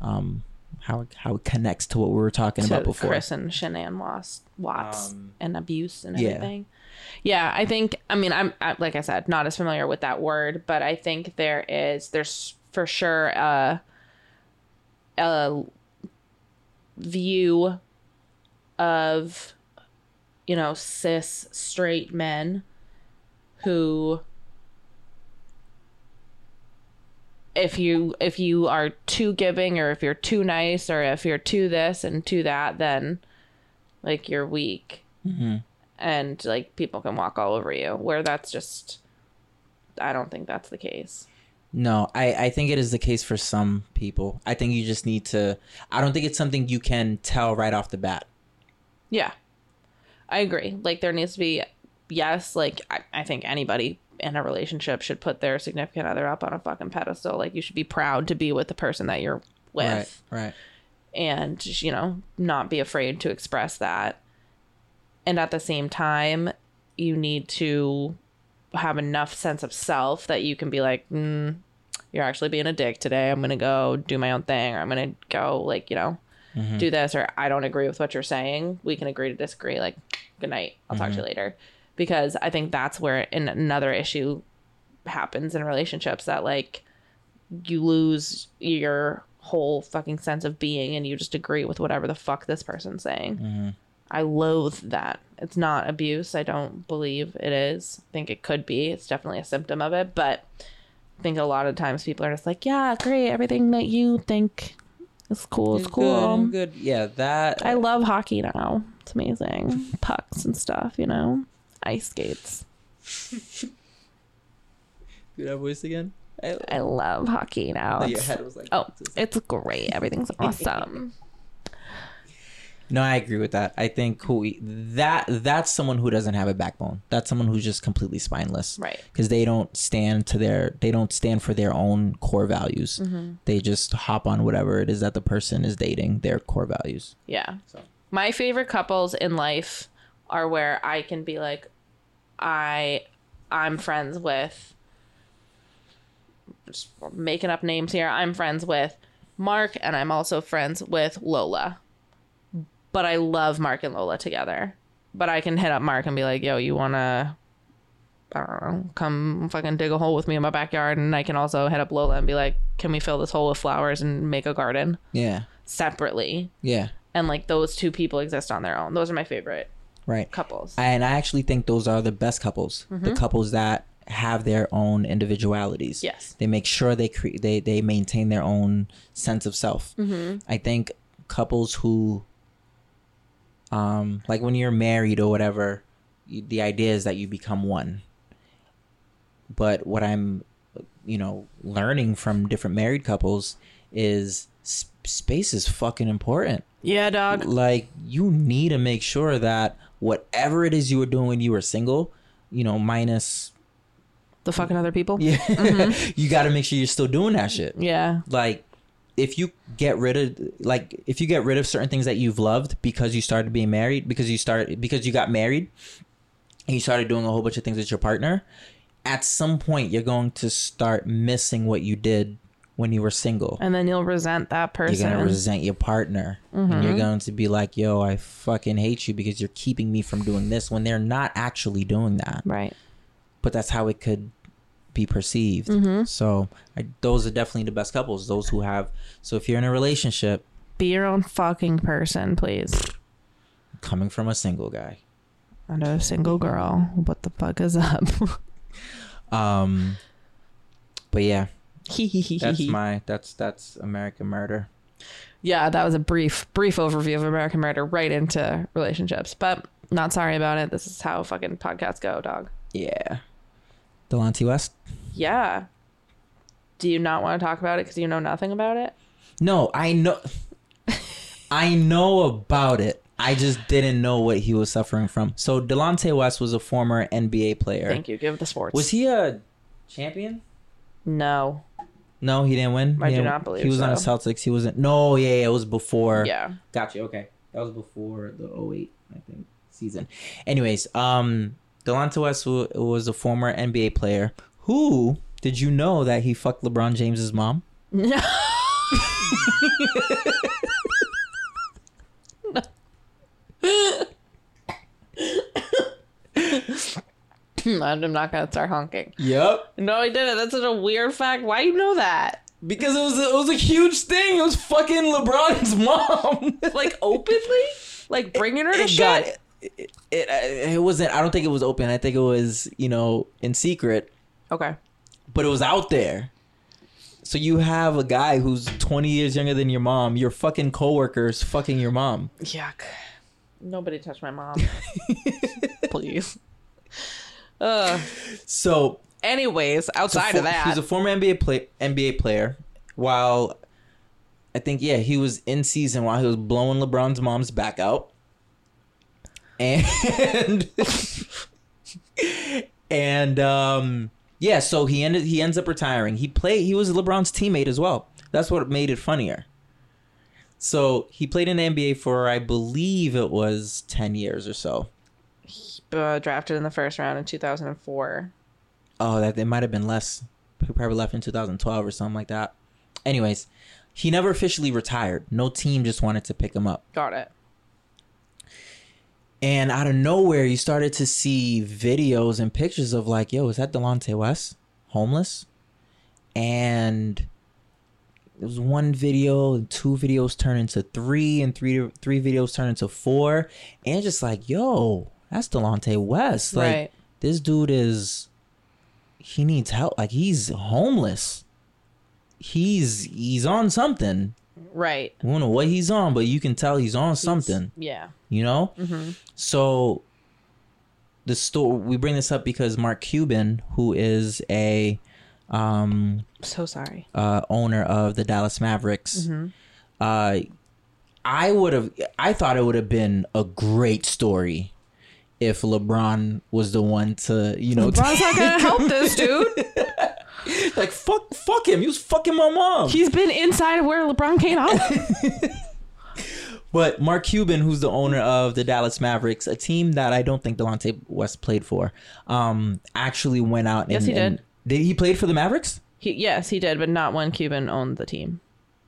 Speaker 1: um how how it connects to what we were talking
Speaker 2: to
Speaker 1: about before.
Speaker 2: Chris and Shanann Watts, Watts
Speaker 1: Um,
Speaker 2: and abuse and
Speaker 1: yeah.
Speaker 2: everything. Yeah, I think. I mean, I'm I, like I said, not as familiar with that word, but I think there is there's for sure a a view of you know cis straight men who if you if you are too giving or if you're too nice or if you're too this and too that then like you're weak
Speaker 1: Mm-hmm.
Speaker 2: and like people can walk all over you where that's just i don't think that's the case
Speaker 1: No, I, I think it is the case for some people. I think you just need to I don't think it's something you can tell right off the bat.
Speaker 2: yeah i agree. Like there needs to be yes like i, I think anybody in a relationship should put their significant other up on a fucking pedestal. Like you should be proud to be with the person that you're with.
Speaker 1: Right, right.
Speaker 2: and you know not be afraid to express that. And at the same time you need to have enough sense of self that you can be like mm, you're actually being a dick today. I'm gonna go do my own thing, or I'm gonna go like you know Mm-hmm. do this, or I don't agree with what you're saying. We can agree to disagree. Like, good night. I'll talk to you mm-hmm. later. Because I think that's where in another issue happens in relationships that like you lose your whole fucking sense of being and you just agree with whatever the fuck this person's saying. Mm-hmm. I loathe that. It's not abuse. I don't believe it is. I think it could be. It's definitely a symptom of it, but I think a lot of times people are just like, "Yeah, great. Everything that you think is cool It's cool."
Speaker 1: Good, good. Yeah, that.
Speaker 2: I love hockey now. It's amazing. Pucks and stuff, you know. Ice skates.
Speaker 1: Do that voice again. I,
Speaker 2: I love hockey now.
Speaker 1: your head was like.
Speaker 2: Oh, it's great. Everything's awesome.
Speaker 1: No, I agree with that. I think who that that's someone who doesn't have a backbone. That's someone who's just completely spineless.
Speaker 2: Right.
Speaker 1: Because they don't stand to their they don't stand for their own core values.
Speaker 2: Mm-hmm.
Speaker 1: They just hop on whatever it is that the person is dating, their core values.
Speaker 2: Yeah.
Speaker 1: So
Speaker 2: My favorite couples in life are where I can be like, I, I'm friends with. Just making up names here. I'm friends with Mark, and I'm also friends with Lola. But I love Mark and Lola together. But I can hit up Mark and be like, "Yo, you wanna?" I don't know, come fucking dig a hole with me in my backyard, and I can also hit up Lola and be like, "Can we fill this hole with flowers and make a garden
Speaker 1: yeah,
Speaker 2: separately?"
Speaker 1: yeah,
Speaker 2: and like those two people exist on their own. Those are my favorite
Speaker 1: right.
Speaker 2: couples.
Speaker 1: And I actually think those are the best couples. The mm-hmm. couples that have their own individualities.
Speaker 2: Yes.
Speaker 1: They make sure they create they they maintain their own sense of self. Mm-hmm. I think couples who um like when you're married or whatever, you, the idea is that you become one. But what I'm you know learning from different married couples is s- space is fucking important
Speaker 2: yeah, dog.
Speaker 1: like you need to make sure that whatever it is you were doing when you were single, you know, minus
Speaker 2: The fucking other people.
Speaker 1: yeah, you got to make sure you're still doing that shit.
Speaker 2: Yeah.
Speaker 1: Like if you get rid of like if you get rid of certain things that you've loved because you started being married because you started because you got married and you started doing a whole bunch of things with your partner, at some point you're going to start missing what you did when you were single.
Speaker 2: And then you'll resent that person.
Speaker 1: You're gonna resent your partner. And you're mm-hmm. going to be like, yo, I fucking hate you because you're keeping me from doing this when they're not actually doing that.
Speaker 2: right.
Speaker 1: But that's how it could be perceived. So I, those are definitely the best couples. Those who have. So if you're in a relationship,
Speaker 2: Be your own fucking person, please.
Speaker 1: coming from a single guy,
Speaker 2: And a single girl. What the fuck is up?
Speaker 1: um, but yeah, that's my that's that's American Murder.
Speaker 2: Yeah, that was a brief, brief overview of American Murder right into relationships. But not sorry about it. This is how fucking podcasts go, dog.
Speaker 1: Yeah, Delonte West.
Speaker 2: Yeah. Do you not want to talk about it because you know nothing about it?
Speaker 1: No, I know. I know about it. I just didn't know what he was suffering from. So Delonte West was a former NBA player.
Speaker 2: Thank you. Give the sports.
Speaker 1: Was he a champion?
Speaker 2: No.
Speaker 1: No, he didn't win.
Speaker 2: I
Speaker 1: He
Speaker 2: do not believe
Speaker 1: he was on the. Celtics. He wasn't. No, yeah, yeah, it was before.
Speaker 2: Yeah.
Speaker 1: Gotcha. Okay, that was before the 08, I think, season. Anyways, um, Delonte West was a former NBA player. Who did you know that he fucked LeBron James's mom? No.
Speaker 2: I'm not gonna start honking.
Speaker 1: Yep.
Speaker 2: No, I didn't. That's such a weird fact. Why do you know that?
Speaker 1: Because it was a, it was a huge thing. It was fucking LeBron's mom.
Speaker 2: Like openly? Like bringing her to
Speaker 1: it
Speaker 2: shit?
Speaker 1: got it, it, it. Wasn't. I don't think it was open. I think it was you know in secret,
Speaker 2: Okay.
Speaker 1: but it was out there. So you have a guy who's 20 years younger than your mom. Your fucking coworkers fucking your mom.
Speaker 2: Yuck. Nobody touch my mom. Please. Uh,
Speaker 1: So
Speaker 2: anyways, outside
Speaker 1: fo-
Speaker 2: of that,
Speaker 1: he's a former NBA play, NBA player. While I think yeah, he was in season while he was blowing LeBron's mom's back out, and and um yeah, so he ended he ends up retiring. He played. He was LeBron's teammate as well. That's what made it funnier. So he played in the NBA for I believe it was ten years or so.
Speaker 2: uh, drafted in the first round in 2004.
Speaker 1: Oh, that it might have been less he probably left in 2012 or something like that. Anyways, he never officially retired. No team just wanted to pick him up.
Speaker 2: Got it.
Speaker 1: And out of nowhere, you started to see videos and pictures of like, yo, is that Delonte West homeless? And there was one video, and two videos turned into three, and three three videos turned into four, and just like, yo, that's Delonte West. Like
Speaker 2: Right.
Speaker 1: this dude is, he needs help. Like he's homeless. He's he's on something.
Speaker 2: Right.
Speaker 1: I don't know what he's on, but you can tell he's on something
Speaker 2: Yeah.
Speaker 1: You know so the store we bring this up because mark cuban who is a um
Speaker 2: So sorry.
Speaker 1: uh owner of the dallas mavericks uh i would have i thought it would have been a great story if lebron was the one to you know
Speaker 2: LeBron's not gonna help this dude.
Speaker 1: like fuck fuck him he was fucking my mom
Speaker 2: He's been inside of where LeBron came out.
Speaker 1: But Mark Cuban, who's the owner of the Dallas Mavericks, a team that I don't think Delonte West played for, um, actually went out.
Speaker 2: Yes,
Speaker 1: and,
Speaker 2: he did.
Speaker 1: and- did he played for the Mavericks?
Speaker 2: He, yes, he did, but not when Cuban owned the team.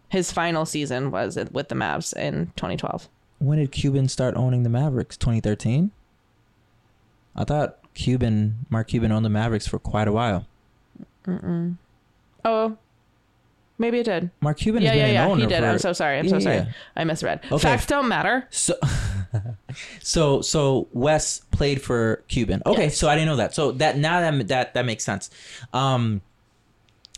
Speaker 2: His final season was with the Mavs in 2012.
Speaker 1: When did Cuban start owning the Mavericks? 2013. I thought Cuban, Mark Cuban, owned the Mavericks for quite a while.
Speaker 2: Oh, maybe it did.
Speaker 1: Mark Cuban
Speaker 2: Yeah,
Speaker 1: has been
Speaker 2: yeah,
Speaker 1: an
Speaker 2: yeah.
Speaker 1: owner
Speaker 2: He did.
Speaker 1: for-
Speaker 2: I'm so sorry. I'm
Speaker 1: Yeah,
Speaker 2: so sorry.
Speaker 1: yeah.
Speaker 2: I misread.
Speaker 1: Okay.
Speaker 2: Facts don't matter.
Speaker 1: So, so, so Wes played for Cuban. Okay,
Speaker 2: Yes.
Speaker 1: so I didn't know that. So that now that that that makes sense. Um,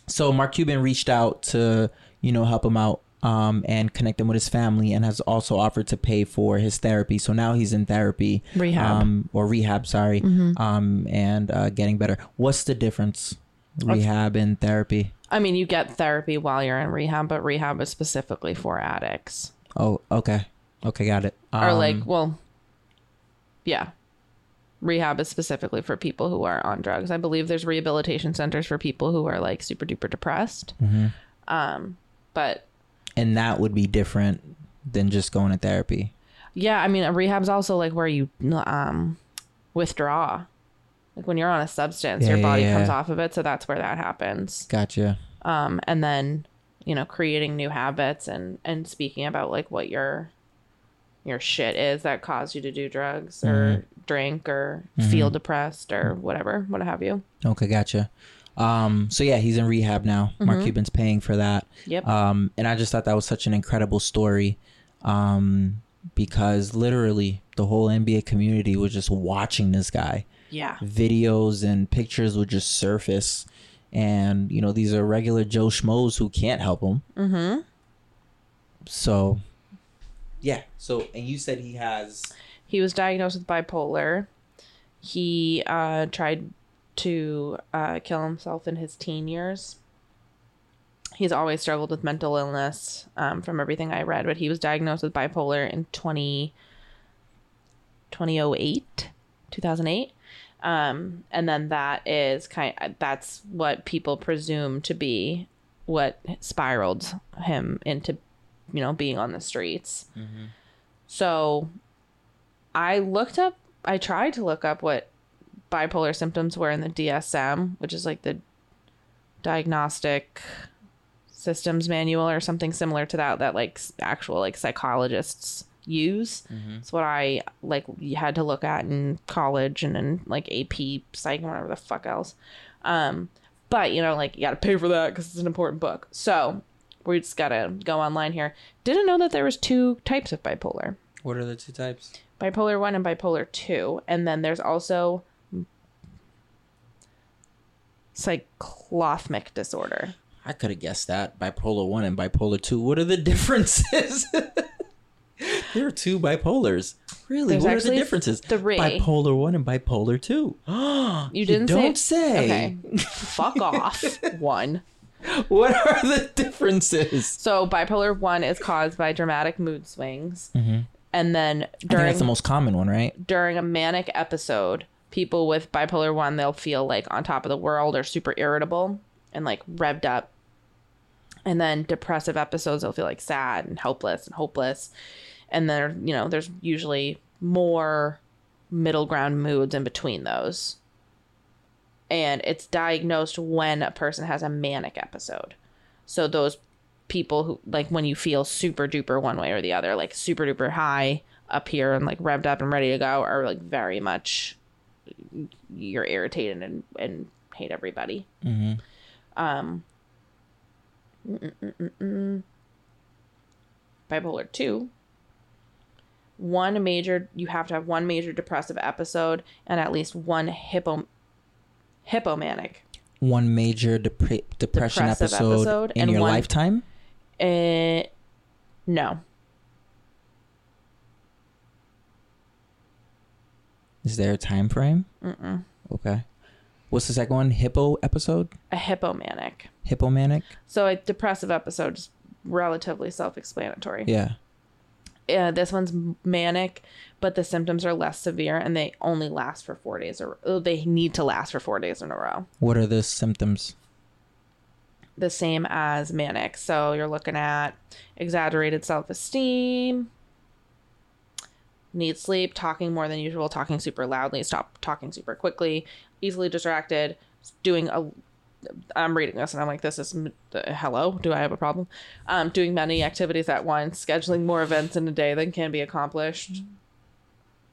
Speaker 1: so Mark Cuban reached out to you know help him out um and connect him with his family, and has also offered to pay for his therapy. So now he's in therapy,
Speaker 2: Rehab. Mm-hmm.
Speaker 1: um, or rehab. Sorry, um, and uh, getting better. What's the difference? Rehab and therapy.
Speaker 2: I mean, you get therapy while you're in rehab, but rehab is specifically for addicts.
Speaker 1: Oh, okay, okay, got it.
Speaker 2: or
Speaker 1: Um,
Speaker 2: like, well, yeah. Rehab is specifically for people who are on drugs. I believe there's rehabilitation centers for people who are like super duper depressed.
Speaker 1: Mm-hmm.
Speaker 2: Um, but
Speaker 1: and that would be different than just going to therapy.
Speaker 2: yeah, I mean, a rehab's also like where you um withdraw. Like when you're on a substance,
Speaker 1: Yeah,
Speaker 2: your body
Speaker 1: yeah.
Speaker 2: comes off of it, so that's where that happens.
Speaker 1: Gotcha.
Speaker 2: Um, and then you know, creating new habits and and speaking about like what your your shit is that caused you to do drugs or
Speaker 1: Mm-hmm.
Speaker 2: drink or feel depressed or whatever, what have you.
Speaker 1: Okay, gotcha. Um, so yeah, he's in rehab now. Mark Cuban's paying for that.
Speaker 2: Yep.
Speaker 1: Um, and I just thought that was such an incredible story. Um, because literally the whole NBA community was just watching this guy.
Speaker 2: Yeah.
Speaker 1: Videos and pictures would just surface. And, you know, these are regular Joe Schmoes who can't help him. Mm-hmm. So, yeah. So, and you said he has.
Speaker 2: He was diagnosed with bipolar. He uh, tried to uh, kill himself in his teen years. He's always struggled with mental illness um, from everything I read, but he was diagnosed with bipolar in 20, 2008, 2008. Um, and then that is kind that's what people presume to be what spiraled him into, you know, being on the streets. So I looked up, I tried to look up what bipolar symptoms were in the DSM, which is like the diagnostic systems manual or something similar to that, that like actual like psychologists use. It's what I like you had to look at in college and in like AP psych and whatever the fuck else. Um, but you know, like you got to pay for that because it's an important book. So we just gotta go online here. Didn't know that there was two types of bipolar
Speaker 1: What are the two types?
Speaker 2: bipolar 1 and bipolar 2 and then there's also cyclothymic disorder
Speaker 1: I could have guessed that. Bipolar 1 and bipolar 2. What are the differences? there are two bipolars. Really?
Speaker 2: There's
Speaker 1: what are the differences?
Speaker 2: three.
Speaker 1: Bipolar 1 and bipolar 2.
Speaker 2: you didn't
Speaker 1: don't
Speaker 2: say,
Speaker 1: say.
Speaker 2: okay fuck off one
Speaker 1: What are the differences?
Speaker 2: so bipolar 1 is caused by dramatic mood swings mm-hmm. and then during
Speaker 1: that's the most common one, right?
Speaker 2: during a manic episode people with bipolar 1 they'll feel like on top of the world or super irritable and like revved up and then depressive episodes they'll feel like sad and helpless and hopeless and then you know there's usually more middle ground moods in between those and it's diagnosed when a person has a manic episode. So those people who like when you feel super duper one way or the other, like super duper high up here and like revved up and ready to go, are like very much you're irritated and and hate everybody. Um. mm-mm-mm-mm. Bipolar two. One major, you have to have one major depressive episode and at least one hippo, hippomanic.
Speaker 1: One major depre- depression
Speaker 2: Depressive
Speaker 1: episode,
Speaker 2: episode
Speaker 1: in your
Speaker 2: one-
Speaker 1: lifetime.
Speaker 2: Uh, no,
Speaker 1: Is there a time frame?
Speaker 2: Mm-mm.
Speaker 1: Okay. What's the second one? Hippo episode?
Speaker 2: a hippomanic.
Speaker 1: Hippomanic?
Speaker 2: So a depressive episode is relatively self-explanatory.
Speaker 1: Yeah.
Speaker 2: Uh, this one's manic, but the symptoms are less severe and they only last for four days or oh, they need to last for four days in a row.
Speaker 1: What are the symptoms?
Speaker 2: The same as manic. So you're looking at exaggerated self esteem, need sleep, talking more than usual, talking super loudly, stop talking super quickly, easily distracted, doing a I'm reading this and I'm like, this is uh, hello. Do I have a problem? Um, doing many activities at once, scheduling more events in a day than can be accomplished.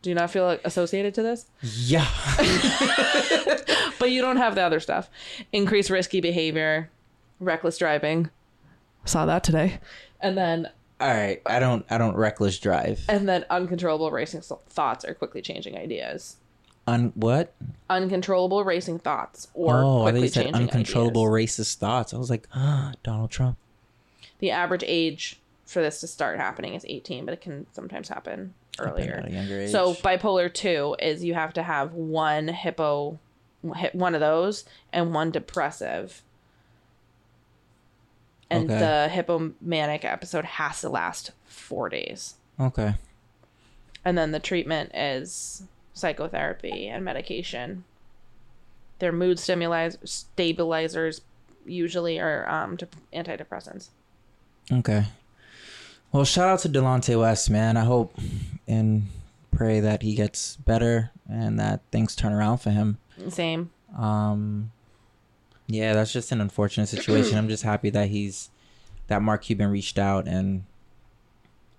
Speaker 2: Do you not feel like associated to this?
Speaker 1: Yeah.
Speaker 2: But you don't have the other stuff. Increased risky behavior, reckless driving. Saw that today. And then
Speaker 1: All right. I don't. I don't reckless drive.
Speaker 2: and then uncontrollable racing thoughts or quickly changing ideas.
Speaker 1: Un what?
Speaker 2: Uncontrollable racing thoughts or
Speaker 1: oh,
Speaker 2: quickly
Speaker 1: said
Speaker 2: changing
Speaker 1: uncontrollable
Speaker 2: ideas.
Speaker 1: racist thoughts. I was like, ah, Donald Trump.
Speaker 2: The average age for this to start happening is 18, but it can sometimes happen earlier.
Speaker 1: at a younger age.
Speaker 2: So bipolar 2 is you have to have one hippo one of those and one depressive. And
Speaker 1: Okay.
Speaker 2: the hippomanic episode has to last 4 days.
Speaker 1: Okay.
Speaker 2: And then the treatment is psychotherapy and medication. Their mood stabilizers, stabilizers usually are um, dep- antidepressants.
Speaker 1: Okay. Well, shout out to Delonte West, man. I hope and pray that he gets better and that things turn around for him.
Speaker 2: Same.
Speaker 1: Um, yeah, that's just an unfortunate situation. I'm just happy that he's that Mark Cuban reached out and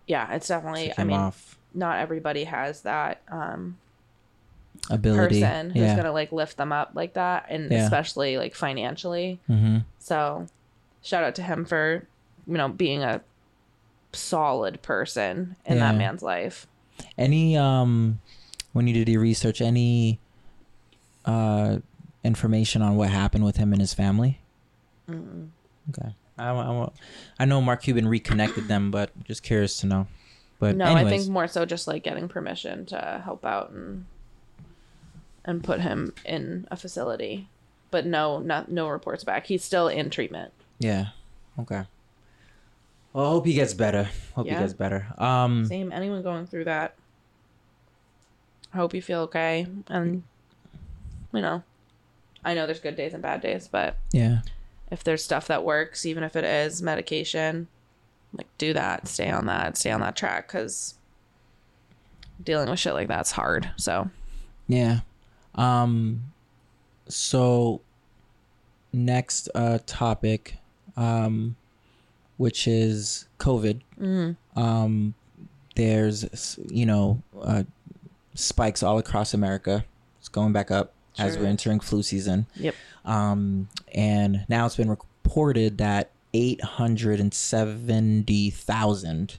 Speaker 2: Yeah, it's definitely. I mean,
Speaker 1: off
Speaker 2: not everybody has that um,
Speaker 1: ability.
Speaker 2: person who's
Speaker 1: yeah.
Speaker 2: gonna like lift them up like that, and
Speaker 1: Yeah.
Speaker 2: especially like financially.
Speaker 1: mm-hmm.
Speaker 2: So, shout out to him for you know being a solid person in that man's life.
Speaker 1: Any um, when you did your research, any uh information on what happened with him and his family? Okay. I, I, I know Mark Cuban reconnected them, but just curious to know. But
Speaker 2: no,
Speaker 1: anyways,
Speaker 2: I think more so just like getting permission to help out and and put him in a facility. But no, not no reports back. He's still in treatment.
Speaker 1: yeah. Okay. Well, I hope he gets better. Hope
Speaker 2: Yeah.
Speaker 1: he gets better. Um,
Speaker 2: Same. Anyone going through that, I hope you feel okay. And you know, I know there's good days and bad days, but
Speaker 1: yeah.
Speaker 2: if there's stuff that works, even if it is medication, like do that. Stay on that. Stay on that track because dealing with shit like that's hard. So
Speaker 1: Yeah. Um so next uh topic um which is COVID. Um there's you know uh spikes all across America. It's going back up as we're entering flu season.
Speaker 2: yep.
Speaker 1: Um and now it's been reported that 870,000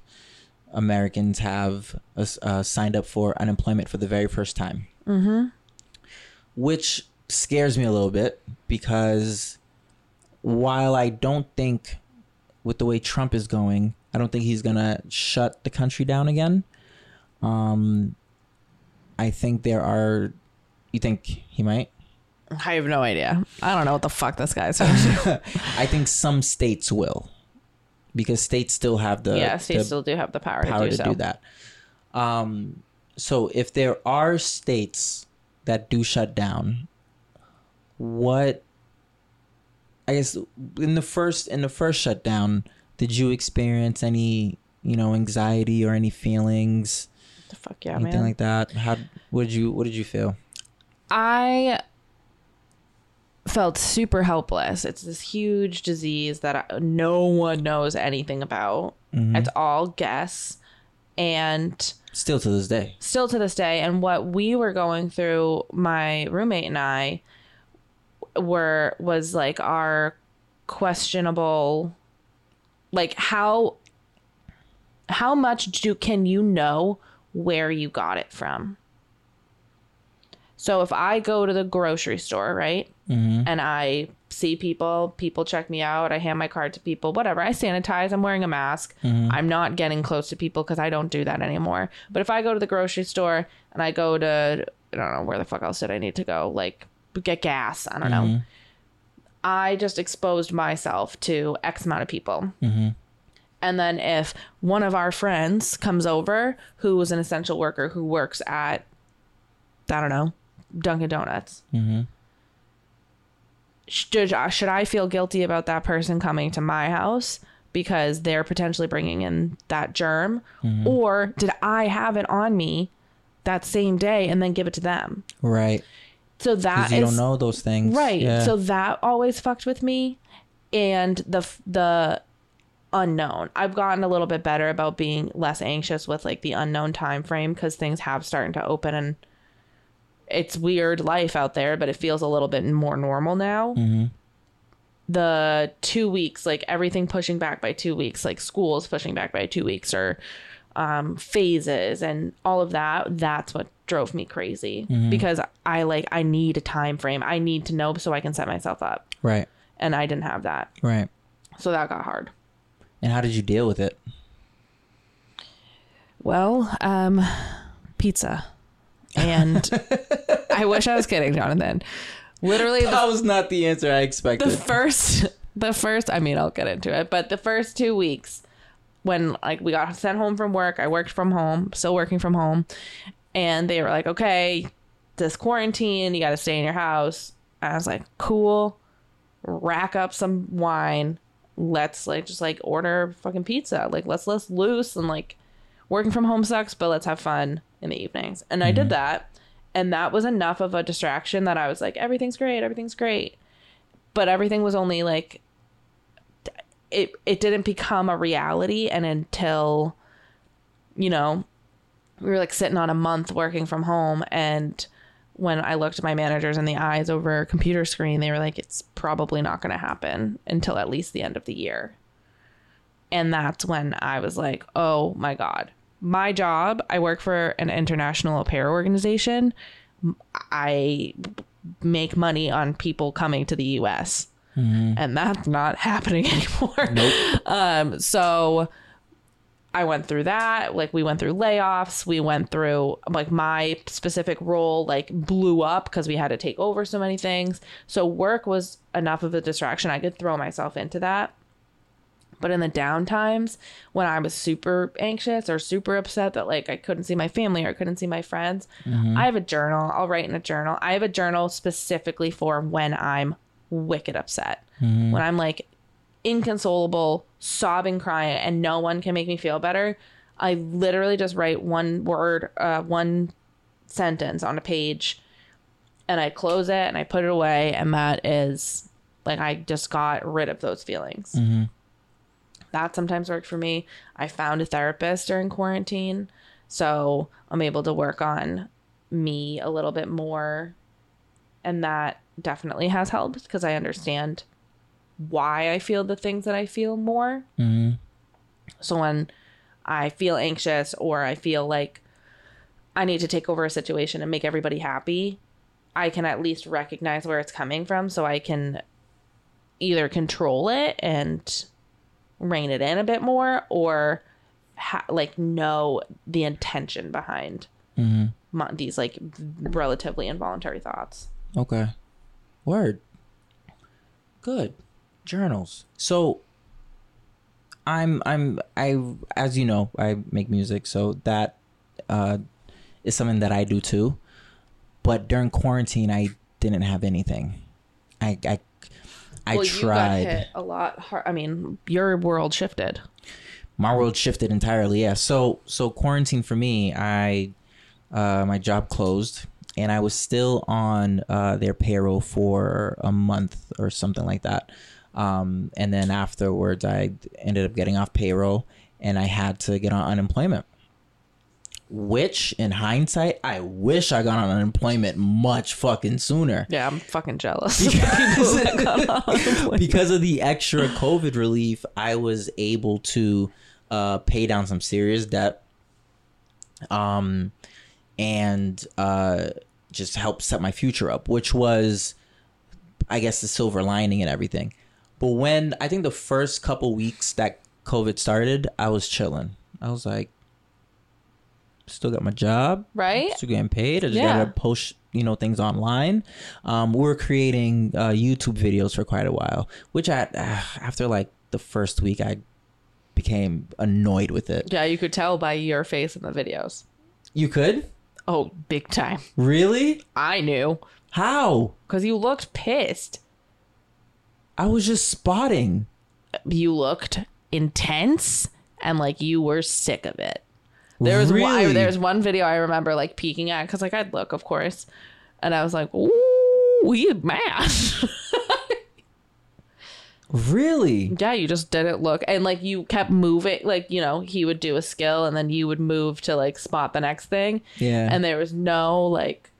Speaker 1: Americans have uh, uh, signed up for unemployment for the very first time.
Speaker 2: Mm-hmm.
Speaker 1: Which scares me a little bit because while I don't think, with the way Trump is going, I don't think he's going to shut the country down again. Um, I think there are. You think he might?
Speaker 2: I have no idea. I don't know what the fuck this guy's.
Speaker 1: I think some states will, because states still have the
Speaker 2: yeah, states
Speaker 1: the
Speaker 2: still do have the power,
Speaker 1: power
Speaker 2: to do
Speaker 1: to
Speaker 2: so.
Speaker 1: do that. Um, so if there are states that do shut down, what? I guess in the first in the first shutdown, did you experience any you know anxiety or any feelings,
Speaker 2: The fuck yeah,
Speaker 1: anything
Speaker 2: man.
Speaker 1: like that? How what did you what did you feel?
Speaker 2: I felt super helpless. It's this huge disease that I, no one knows anything about. Mm-hmm. It's all guess. And
Speaker 1: Still to this day.
Speaker 2: still to this day. And what we were going through my roommate and i were was like our questionable like how how much do can you know where you got it from? So if i go to the grocery store right mm-hmm. and i see people people check me out i hand my card to people whatever. I sanitize i'm wearing a mask. Mm-hmm. I'm not getting close to people because i don't do that anymore. But if i go to the grocery store and i go to i don't know where the fuck else did i need to go? Like get gas i don't know. Mm-hmm. I just exposed myself to x amount of people. Mm-hmm. And then if one of our friends comes over who is an essential worker who works at i don't know dunkin donuts should uh, should I feel guilty about that person coming to my house because they're potentially bringing in that germ, mm-hmm. or did I have it on me that same day and then give it to them?
Speaker 1: Right.
Speaker 2: So that
Speaker 1: you
Speaker 2: is
Speaker 1: don't know those things.
Speaker 2: right.
Speaker 1: Yeah.
Speaker 2: So that always fucked with me, and the the unknown. I've gotten a little bit better about being less anxious with like the unknown time frame because things have started to open and it's weird life out there, but it feels a little bit more normal now. The two weeks, like everything pushing back by two weeks, like schools pushing back by two weeks, or um, phases and all of that. That's what drove me crazy because I like I need a time frame. I need to know so I can set myself up,
Speaker 1: right.
Speaker 2: and I didn't have that,
Speaker 1: Right.
Speaker 2: so that got hard.
Speaker 1: And how did you deal with it?
Speaker 2: Well, um, pizza. And I wish I was kidding, Jonathan. Literally, the,
Speaker 1: That was not the answer I expected.
Speaker 2: the first, the first, I mean, I'll get into it, but the first two weeks when like we got sent home from work, I worked from home, still working from home, and they were like, okay, this quarantine, you got to stay in your house. I was like, cool, rack up some wine. Let's like just like order fucking pizza. Like let's let's loose and like working from home sucks, but let's have fun in the evenings. And I did mm-hmm. that. And that was enough of a distraction that I was like, everything's great, everything's great. But everything was only like it it didn't become a reality and until you know, we were like sitting on a month working from home and when I looked my managers in the eyes over a computer screen, they were like, it's probably not going to happen until at least the end of the year. And that's when I was like, oh my God. My job, I work for an international pair organization. I make money on people coming to the US. And that's not happening anymore.
Speaker 1: Nope.
Speaker 2: Um, so I went through that. Like we went through layoffs. We went through like my specific role like blew up because we had to take over so many things. So work was enough of a distraction. I could throw myself into that. But in the down times when I was super anxious or super upset that like I couldn't see my family or I couldn't see my friends, mm-hmm. I have a journal. I'll write in a journal. I have a journal specifically for when I'm wicked upset. Mm-hmm. When I'm like inconsolable, sobbing, crying, and no one can make me feel better. I literally just write one word, uh, one sentence on a page, and I close it and I put it away, and that is like I just got rid of those feelings. Mm-hmm. That sometimes worked for me. I found a therapist during quarantine, so I'm able to work on me a little bit more, and that definitely has helped because I understand why I feel the things that I feel more. Mm-hmm. So when I feel anxious or I feel like I need to take over a situation and make everybody happy, I can at least recognize where it's coming from so I can either control it and rein it in a bit more or ha- like know the intention behind my, these like relatively involuntary thoughts.
Speaker 1: Okay. Word. Good. Journals. So I'm I'm I as you know, I make music, so that uh is something that I do too. But during quarantine I didn't have anything. I I I
Speaker 2: well, you got
Speaker 1: tried.
Speaker 2: hit a lot hard. I mean, your world shifted.
Speaker 1: my world shifted entirely yeah so so quarantine for me i uh my job closed and I was still on uh, their payroll for a month or something like that. Um, and then afterwards, I ended up getting off payroll, and I had to get on unemployment. Which, in hindsight, I wish I got on unemployment much fucking sooner.
Speaker 2: Yeah, I'm fucking jealous. of people that got on unemployment.
Speaker 1: because of the extra COVID relief, I was able to uh, pay down some serious debt, um, and uh, just help set my future up, which was, I guess, the silver lining and everything. But when I think the first couple weeks that COVID started, I was chilling. I was like, still got my job,
Speaker 2: right?
Speaker 1: still getting paid. I just
Speaker 2: Yeah.
Speaker 1: gotta post, you know, things online. Um, we were creating uh, YouTube videos for quite a while, which I uh, after like the first week, I became annoyed with it.
Speaker 2: Yeah, you could tell by your face in the videos.
Speaker 1: You could
Speaker 2: Oh, big time.
Speaker 1: really?
Speaker 2: I knew
Speaker 1: How?
Speaker 2: because you looked pissed.
Speaker 1: I was just spotting.
Speaker 2: You looked intense and like you were sick of it. There was one,
Speaker 1: Really?
Speaker 2: there's one video I remember like peeking at because like I'd look, of course, and I was like, "Ooh, he mad."
Speaker 1: Really?
Speaker 2: yeah, you just didn't look, and like you kept moving. Like you know, he would do a skill, and then you would move to like spot the next thing,
Speaker 1: Yeah.
Speaker 2: and there was no like,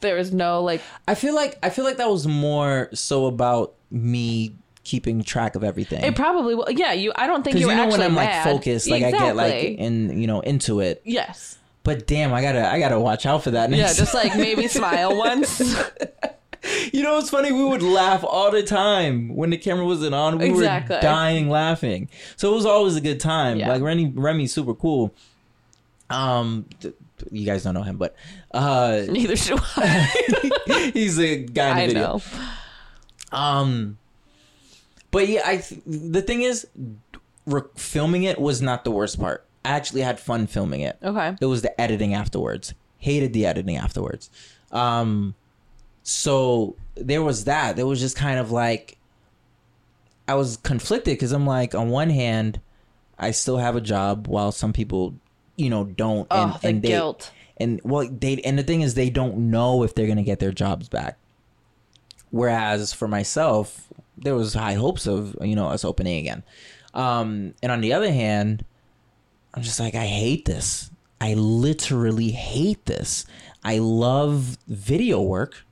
Speaker 2: there was no like
Speaker 1: I feel like I feel like that was more so about me keeping track of everything.
Speaker 2: It probably will. Yeah, you. I don't think you
Speaker 1: you know when I'm like focused, like I get like
Speaker 2: Exactly.
Speaker 1: in you know into it.
Speaker 2: yes.
Speaker 1: But damn, I gotta I gotta watch out for that.
Speaker 2: Yeah, just like maybe smile once.
Speaker 1: You know what's funny? We would laugh all the time when the camera wasn't on. We
Speaker 2: Exactly.
Speaker 1: were dying laughing. So it was always a good time.
Speaker 2: Yeah.
Speaker 1: Like Remy, Remy's super cool. Um, th- you guys don't know him, but uh,
Speaker 2: Neither do I.
Speaker 1: he's a guy in the
Speaker 2: I
Speaker 1: video.
Speaker 2: know.
Speaker 1: Um, but yeah, I th- the thing is, re- filming it was not the worst part. I actually had fun filming it.
Speaker 2: Okay.
Speaker 1: It was the editing afterwards. Hated the editing afterwards. Um, so there was that. There was just kind of like I was conflicted because I'm like, on one hand, I still have a job while some people, you know, don't. And,
Speaker 2: Oh, the
Speaker 1: and they,
Speaker 2: guilt.
Speaker 1: And well, they and the thing is, they don't know if they're gonna get their jobs back. Whereas for myself, there was high hopes of you know us opening again. Um, and on the other hand, I'm just like, I hate this. I literally hate this. I love video work,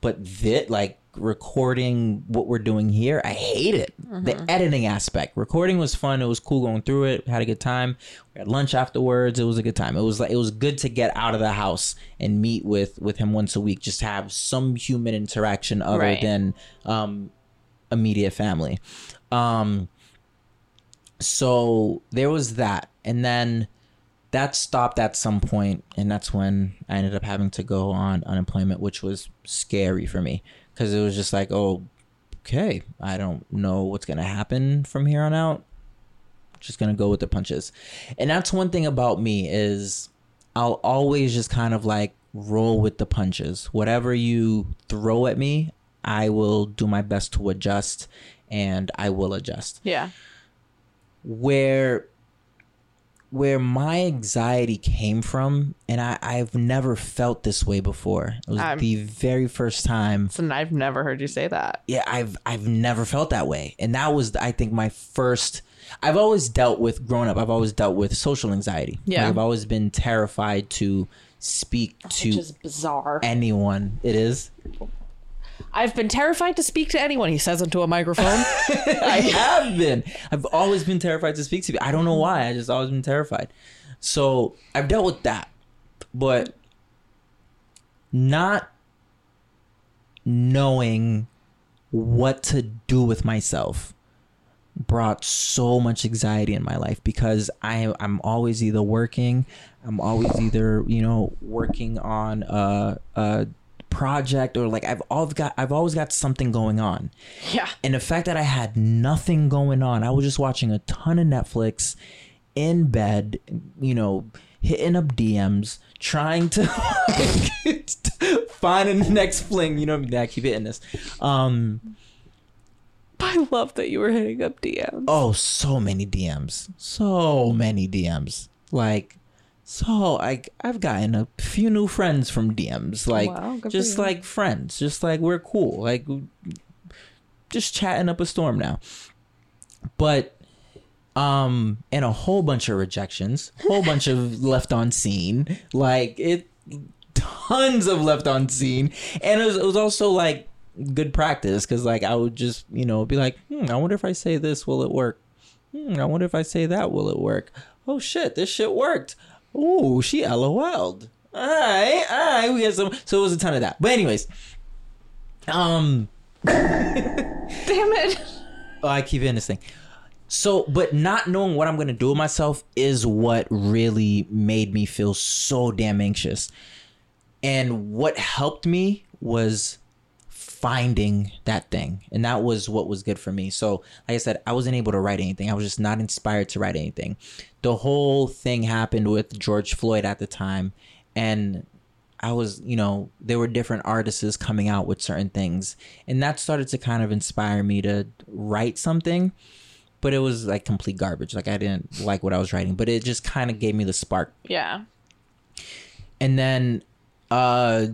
Speaker 1: but that like recording what we're doing here, I hate it. The editing aspect. Recording was fun. It was cool going through it. Had a good time. We had lunch afterwards. It was a good time. It was like it was good to get out of the house and meet with with him once a week. Just have some human interaction other
Speaker 2: Right.
Speaker 1: than um immediate family. Um so there was that and then that stopped at some point and that's when i ended up having to go on unemployment which was scary for me because it was just like oh okay i don't know what's gonna happen from here on out. Just gonna go with the punches. And that's one thing about me is i'll always just kind of like roll with the punches. Whatever you throw at me i will do my best to adjust and i will adjust.
Speaker 2: Yeah.
Speaker 1: where where my anxiety came from and I, I've never felt this way before. It was
Speaker 2: I'm-
Speaker 1: the very first time
Speaker 2: So I've never heard you say that.
Speaker 1: yeah, I've I've never felt that way. And that was I think my first I've always dealt with growing up, I've always dealt with social anxiety.
Speaker 2: Yeah.
Speaker 1: Like, I've always been terrified to speak
Speaker 2: Which
Speaker 1: to
Speaker 2: is bizarre.
Speaker 1: anyone. It is.
Speaker 2: I've been terrified to speak to anyone. He says into a microphone.
Speaker 1: I have been. I've always been terrified to speak to people. I don't know why. I just always been terrified. So I've dealt with that, but not knowing what to do with myself brought so much anxiety in my life because I I'm always either working, I'm always either you know working on a, a project or like I've always got I've always got something going on.
Speaker 2: yeah.
Speaker 1: And the fact that I had nothing going on, I was just watching a ton of Netflix in bed, you know, hitting up DMs, trying to find the next fling. You know, what I, mean? I keep hitting this. Um,
Speaker 2: I love that you were hitting up DMs.
Speaker 1: oh, so many DMs, so many DMs, like So I I've gotten a few new friends from DMs, like
Speaker 2: Wow,
Speaker 1: just like friends, just like we're cool, like just chatting up a storm now. But um, and a whole bunch of rejections, whole bunch of left on seen, like it, tons of left on seen, and it was it was also like good practice because like I would just you know be like, hmm, I wonder if I say this, will it work? Hmm, I wonder if I say that, will it work? Oh shit, this shit worked. Ooh, she LOL'd. All right, all right, we got some. So it was a ton of that. But anyways, um,
Speaker 2: Damn it.
Speaker 1: oh, I keep hitting this thing. So, but not knowing what I'm gonna do with myself is what really made me feel so damn anxious. And what helped me was finding that thing. And that was what was good for me. So, like I said, I wasn't able to write anything. I was just not inspired to write anything. The whole thing happened with George Floyd at the time. And I was, you know, there were different artists coming out with certain things. And that started to kind of inspire me to write something. But it was like complete garbage. Like I didn't like what I was writing, but it just kind of gave me the spark
Speaker 2: Yeah.
Speaker 1: and then uh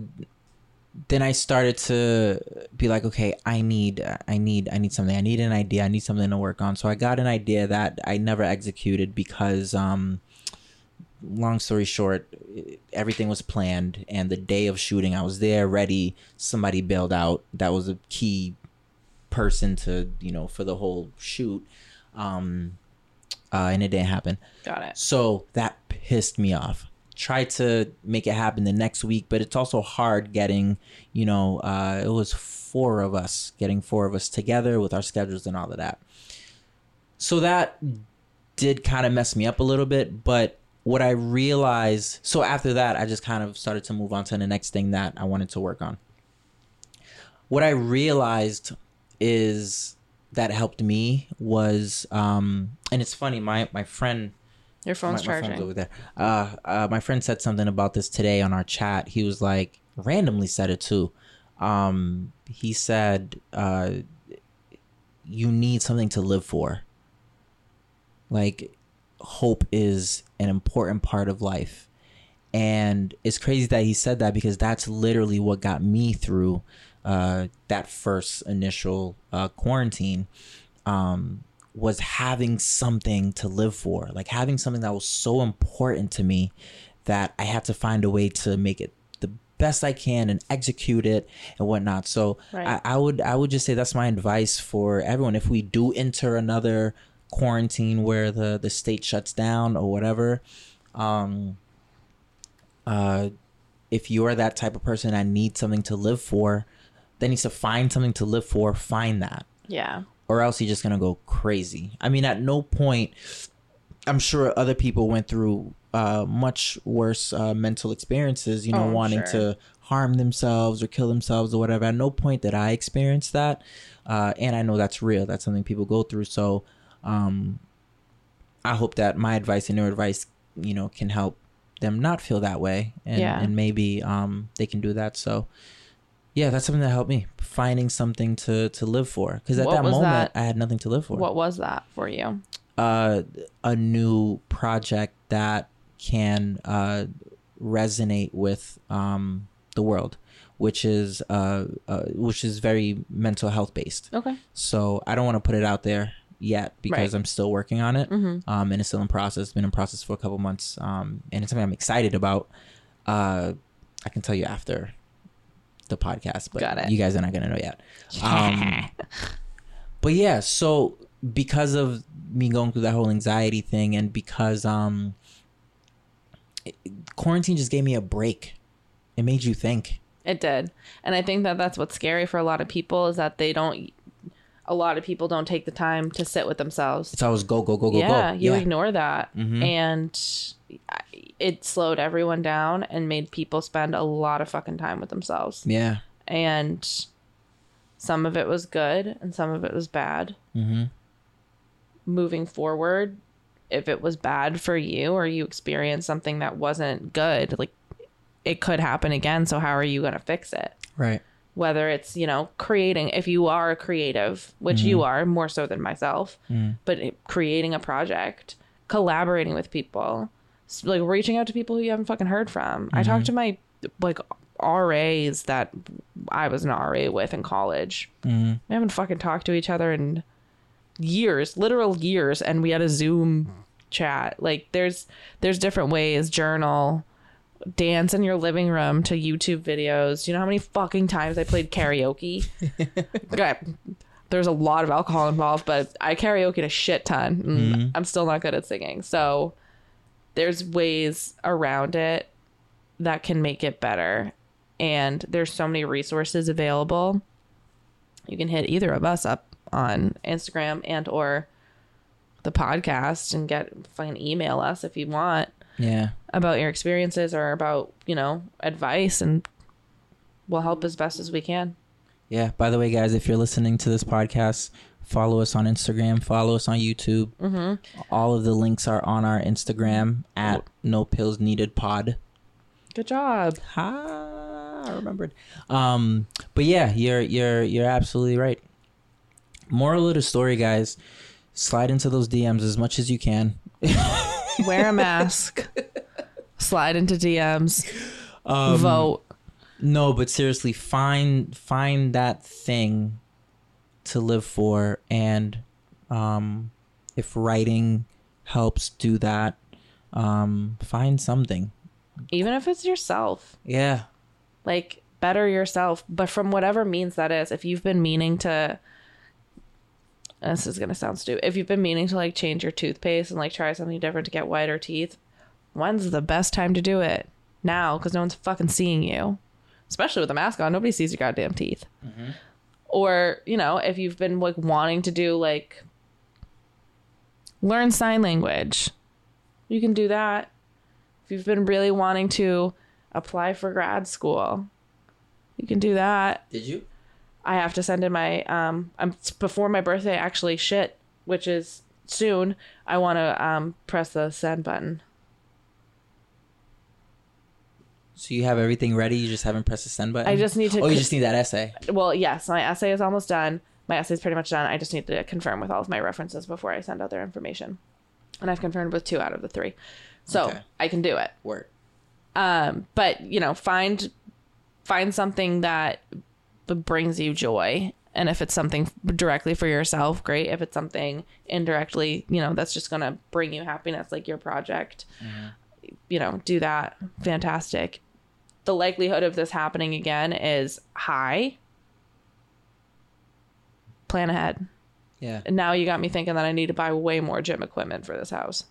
Speaker 1: then i started to be like okay i need i need i need something. I need an idea. I need something to work on. So i got an idea that i never executed because um long story short everything was planned and the day of shooting i was there ready. Somebody bailed out. That was a key person to you know for the whole shoot. Um uh and it didn't happen.
Speaker 2: Got it.
Speaker 1: so that pissed me off. Tried to make it happen the next week, but it's also hard getting, you know, uh, it was four of us, getting four of us together with our schedules and all of that. So that did kind of mess me up a little bit, but what I realized, so after that, I just kind of started to move on to the next thing that I wanted to work on. What I realized is that helped me was, um, and it's funny, my, my friend,
Speaker 2: Your phone's
Speaker 1: my, my
Speaker 2: charging.
Speaker 1: phone's over there. Uh, uh, my friend said something about this today on our chat. He was like, randomly said it too. Um, he said, uh, you need something to live for. Like, hope is an important part of life. And it's crazy that he said that because that's literally what got me through uh, that first initial uh, quarantine. Um, was having something to live for, like having something that was so important to me that I had to find a way to make it the best I can and execute it and whatnot. So
Speaker 2: Right.
Speaker 1: I, I would I would just say that's my advice for everyone. If we do enter another quarantine where the the state shuts down or whatever, um, uh, if you are that type of person that needs something to live for, that needs to find something to live for, find that
Speaker 2: Yeah.
Speaker 1: Or else you're just gonna go crazy. I mean, at no point, I'm sure other people went through uh, much worse uh, mental experiences. You know,
Speaker 2: Oh,
Speaker 1: wanting
Speaker 2: sure.
Speaker 1: to harm themselves or kill themselves or whatever. At no point did I experience that, uh, and I know that's real. That's something people go through. So, um, I hope that my advice and your advice, you know, can help them not feel that way, and
Speaker 2: Yeah.
Speaker 1: and maybe um they can do that. So. Yeah, that's something that helped me finding something to to live for. Because at
Speaker 2: What
Speaker 1: that moment,
Speaker 2: that?
Speaker 1: I had nothing to live for.
Speaker 2: What was that for you?
Speaker 1: Uh, a new project that can uh, resonate with um, the world, which is uh, uh, which is very mental health based.
Speaker 2: Okay.
Speaker 1: So I don't want to put it out there yet because
Speaker 2: Right.
Speaker 1: I'm still working on it.
Speaker 2: Mm-hmm.
Speaker 1: Um, and it's still in process. Been in process for a couple months. Um, and it's something I'm excited about. Uh, I can tell you after the podcast, but
Speaker 2: Got it.
Speaker 1: you guys are not gonna know yet. Um, but yeah, so because of me going through that whole anxiety thing, and because um, it- quarantine just gave me a break. It made you think.
Speaker 2: It did. And I think that that's what's scary for a lot of people is that they don't a lot of people don't take the time to sit with themselves.
Speaker 1: It's always go go go go
Speaker 2: yeah,
Speaker 1: go.
Speaker 2: you ignore that.
Speaker 1: Mhm.
Speaker 2: And it slowed everyone down and made people spend a lot of fucking time with themselves.
Speaker 1: yeah.
Speaker 2: And some of it was good and some of it was bad.
Speaker 1: Mm-hmm.
Speaker 2: Moving forward, if it was bad for you or you experienced something that wasn't good, like it could happen again. So how are you going to fix it?
Speaker 1: Right.
Speaker 2: Whether it's you know creating if you are a creative which you are more so than myself
Speaker 1: Mm.
Speaker 2: but creating a project collaborating with people Like reaching out to people who you haven't fucking heard from. I talked to my like RAs that I was an RA with in college.
Speaker 1: Mm-hmm.
Speaker 2: We haven't fucking talked to each other in years, literal years, and we had a Zoom chat. Like there's there's different ways. Journal, dance in your living room to YouTube videos. Do You know how many fucking times I played karaoke? okay. There's a lot of alcohol involved, but I karaoke a shit ton. And mm-hmm. I'm still not good at singing. So there's ways around it that can make it better. And there's so many resources available. You can hit either of us up on Instagram and or the podcast and get fucking email us if you want
Speaker 1: Yeah.
Speaker 2: about your experiences or about, you know, advice and we'll help as best as we can.
Speaker 1: Yeah. By the way, guys, if you're listening to this podcast, follow us on Instagram, follow us on YouTube. Mm-hmm. All of the links are on our Instagram at No Pills Needed Pod.
Speaker 2: Good job.
Speaker 1: Ha, I remembered. Um, but yeah, you're you're you're absolutely right. Moral of the story, guys: slide into those DMs as much as you can.
Speaker 2: Wear a mask. Slide into DMs.
Speaker 1: Um,
Speaker 2: vote.
Speaker 1: No, but seriously, find find that thing to live for, and um, if writing helps do that, um, find something.
Speaker 2: Even if it's yourself.
Speaker 1: Yeah,
Speaker 2: like better yourself but from whatever means that is if you've been meaning to this is gonna sound stupid. If you've been meaning to like change your toothpaste and like try something different to get whiter teeth when's the best time to do it? Now because no one's fucking seeing you. Especially with a mask on nobody sees your goddamn teeth. Mm-hmm. Or you know if you've been like wanting to do like learn sign language you can do that. If you've been really wanting to apply for grad school you can do that.
Speaker 1: Did you?
Speaker 2: I have to send in my um i'm before my birthday actually shit which is soon i want to um press the send button
Speaker 1: So you have everything ready. You just haven't pressed the send button.
Speaker 2: I just need to
Speaker 1: Oh, you just need that essay.
Speaker 2: well yes my essay is almost done my essay is pretty much done i just need to confirm with all of my references before i send out their information and i've confirmed with two out of the three so
Speaker 1: Okay.
Speaker 2: i can do it
Speaker 1: Word.
Speaker 2: um but you know find find something that brings you joy and if it's something directly for yourself great if it's something indirectly you know that's just gonna bring you happiness like your project mm-hmm. you know do that fantastic the likelihood of this happening again is high plan ahead
Speaker 1: Yeah.
Speaker 2: and now you got me thinking that i need to buy way more gym equipment for this house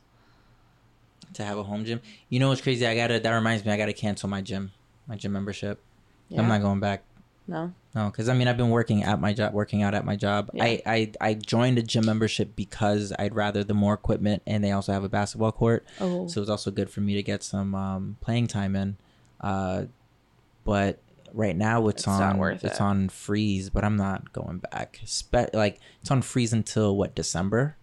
Speaker 1: To have a home gym. You know what's crazy? I gotta. That reminds me. I gotta cancel my gym. My gym membership.
Speaker 2: Yeah.
Speaker 1: I'm not going back.
Speaker 2: no
Speaker 1: No, because I mean I've been working at my job, working out at my job.
Speaker 2: Yeah.
Speaker 1: I, I I joined a gym membership because I'd rather the more equipment, and they also have a basketball court,
Speaker 2: oh
Speaker 1: so it's also good for me to get some um, playing time in. Uh, but right now it's,
Speaker 2: It's
Speaker 1: on it's
Speaker 2: it.
Speaker 1: on freeze, but I'm not going back. Spe- like it's on freeze until what December,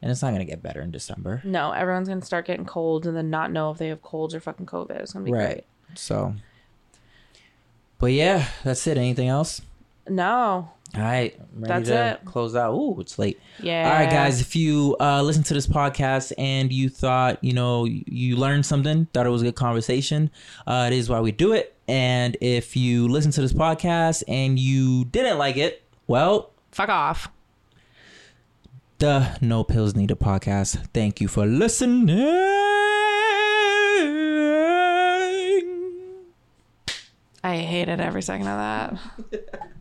Speaker 1: and it's not gonna get better in December.
Speaker 2: No, everyone's gonna start getting colds and then not know if they have colds or fucking COVID. It's gonna be
Speaker 1: Right. So, but yeah, that's it. Anything else?
Speaker 2: No.
Speaker 1: All right,
Speaker 2: That's it.
Speaker 1: close out. Ooh, it's late.
Speaker 2: Yeah.
Speaker 1: All right, guys. If you uh, listen to this podcast and you thought you know you learned something, thought it was a good conversation, uh, it is why we do it. And if you listen to this podcast and you didn't like it, well,
Speaker 2: Fuck off.
Speaker 1: the No Pills Needed podcast. Thank you for listening.
Speaker 2: I hated every second of that.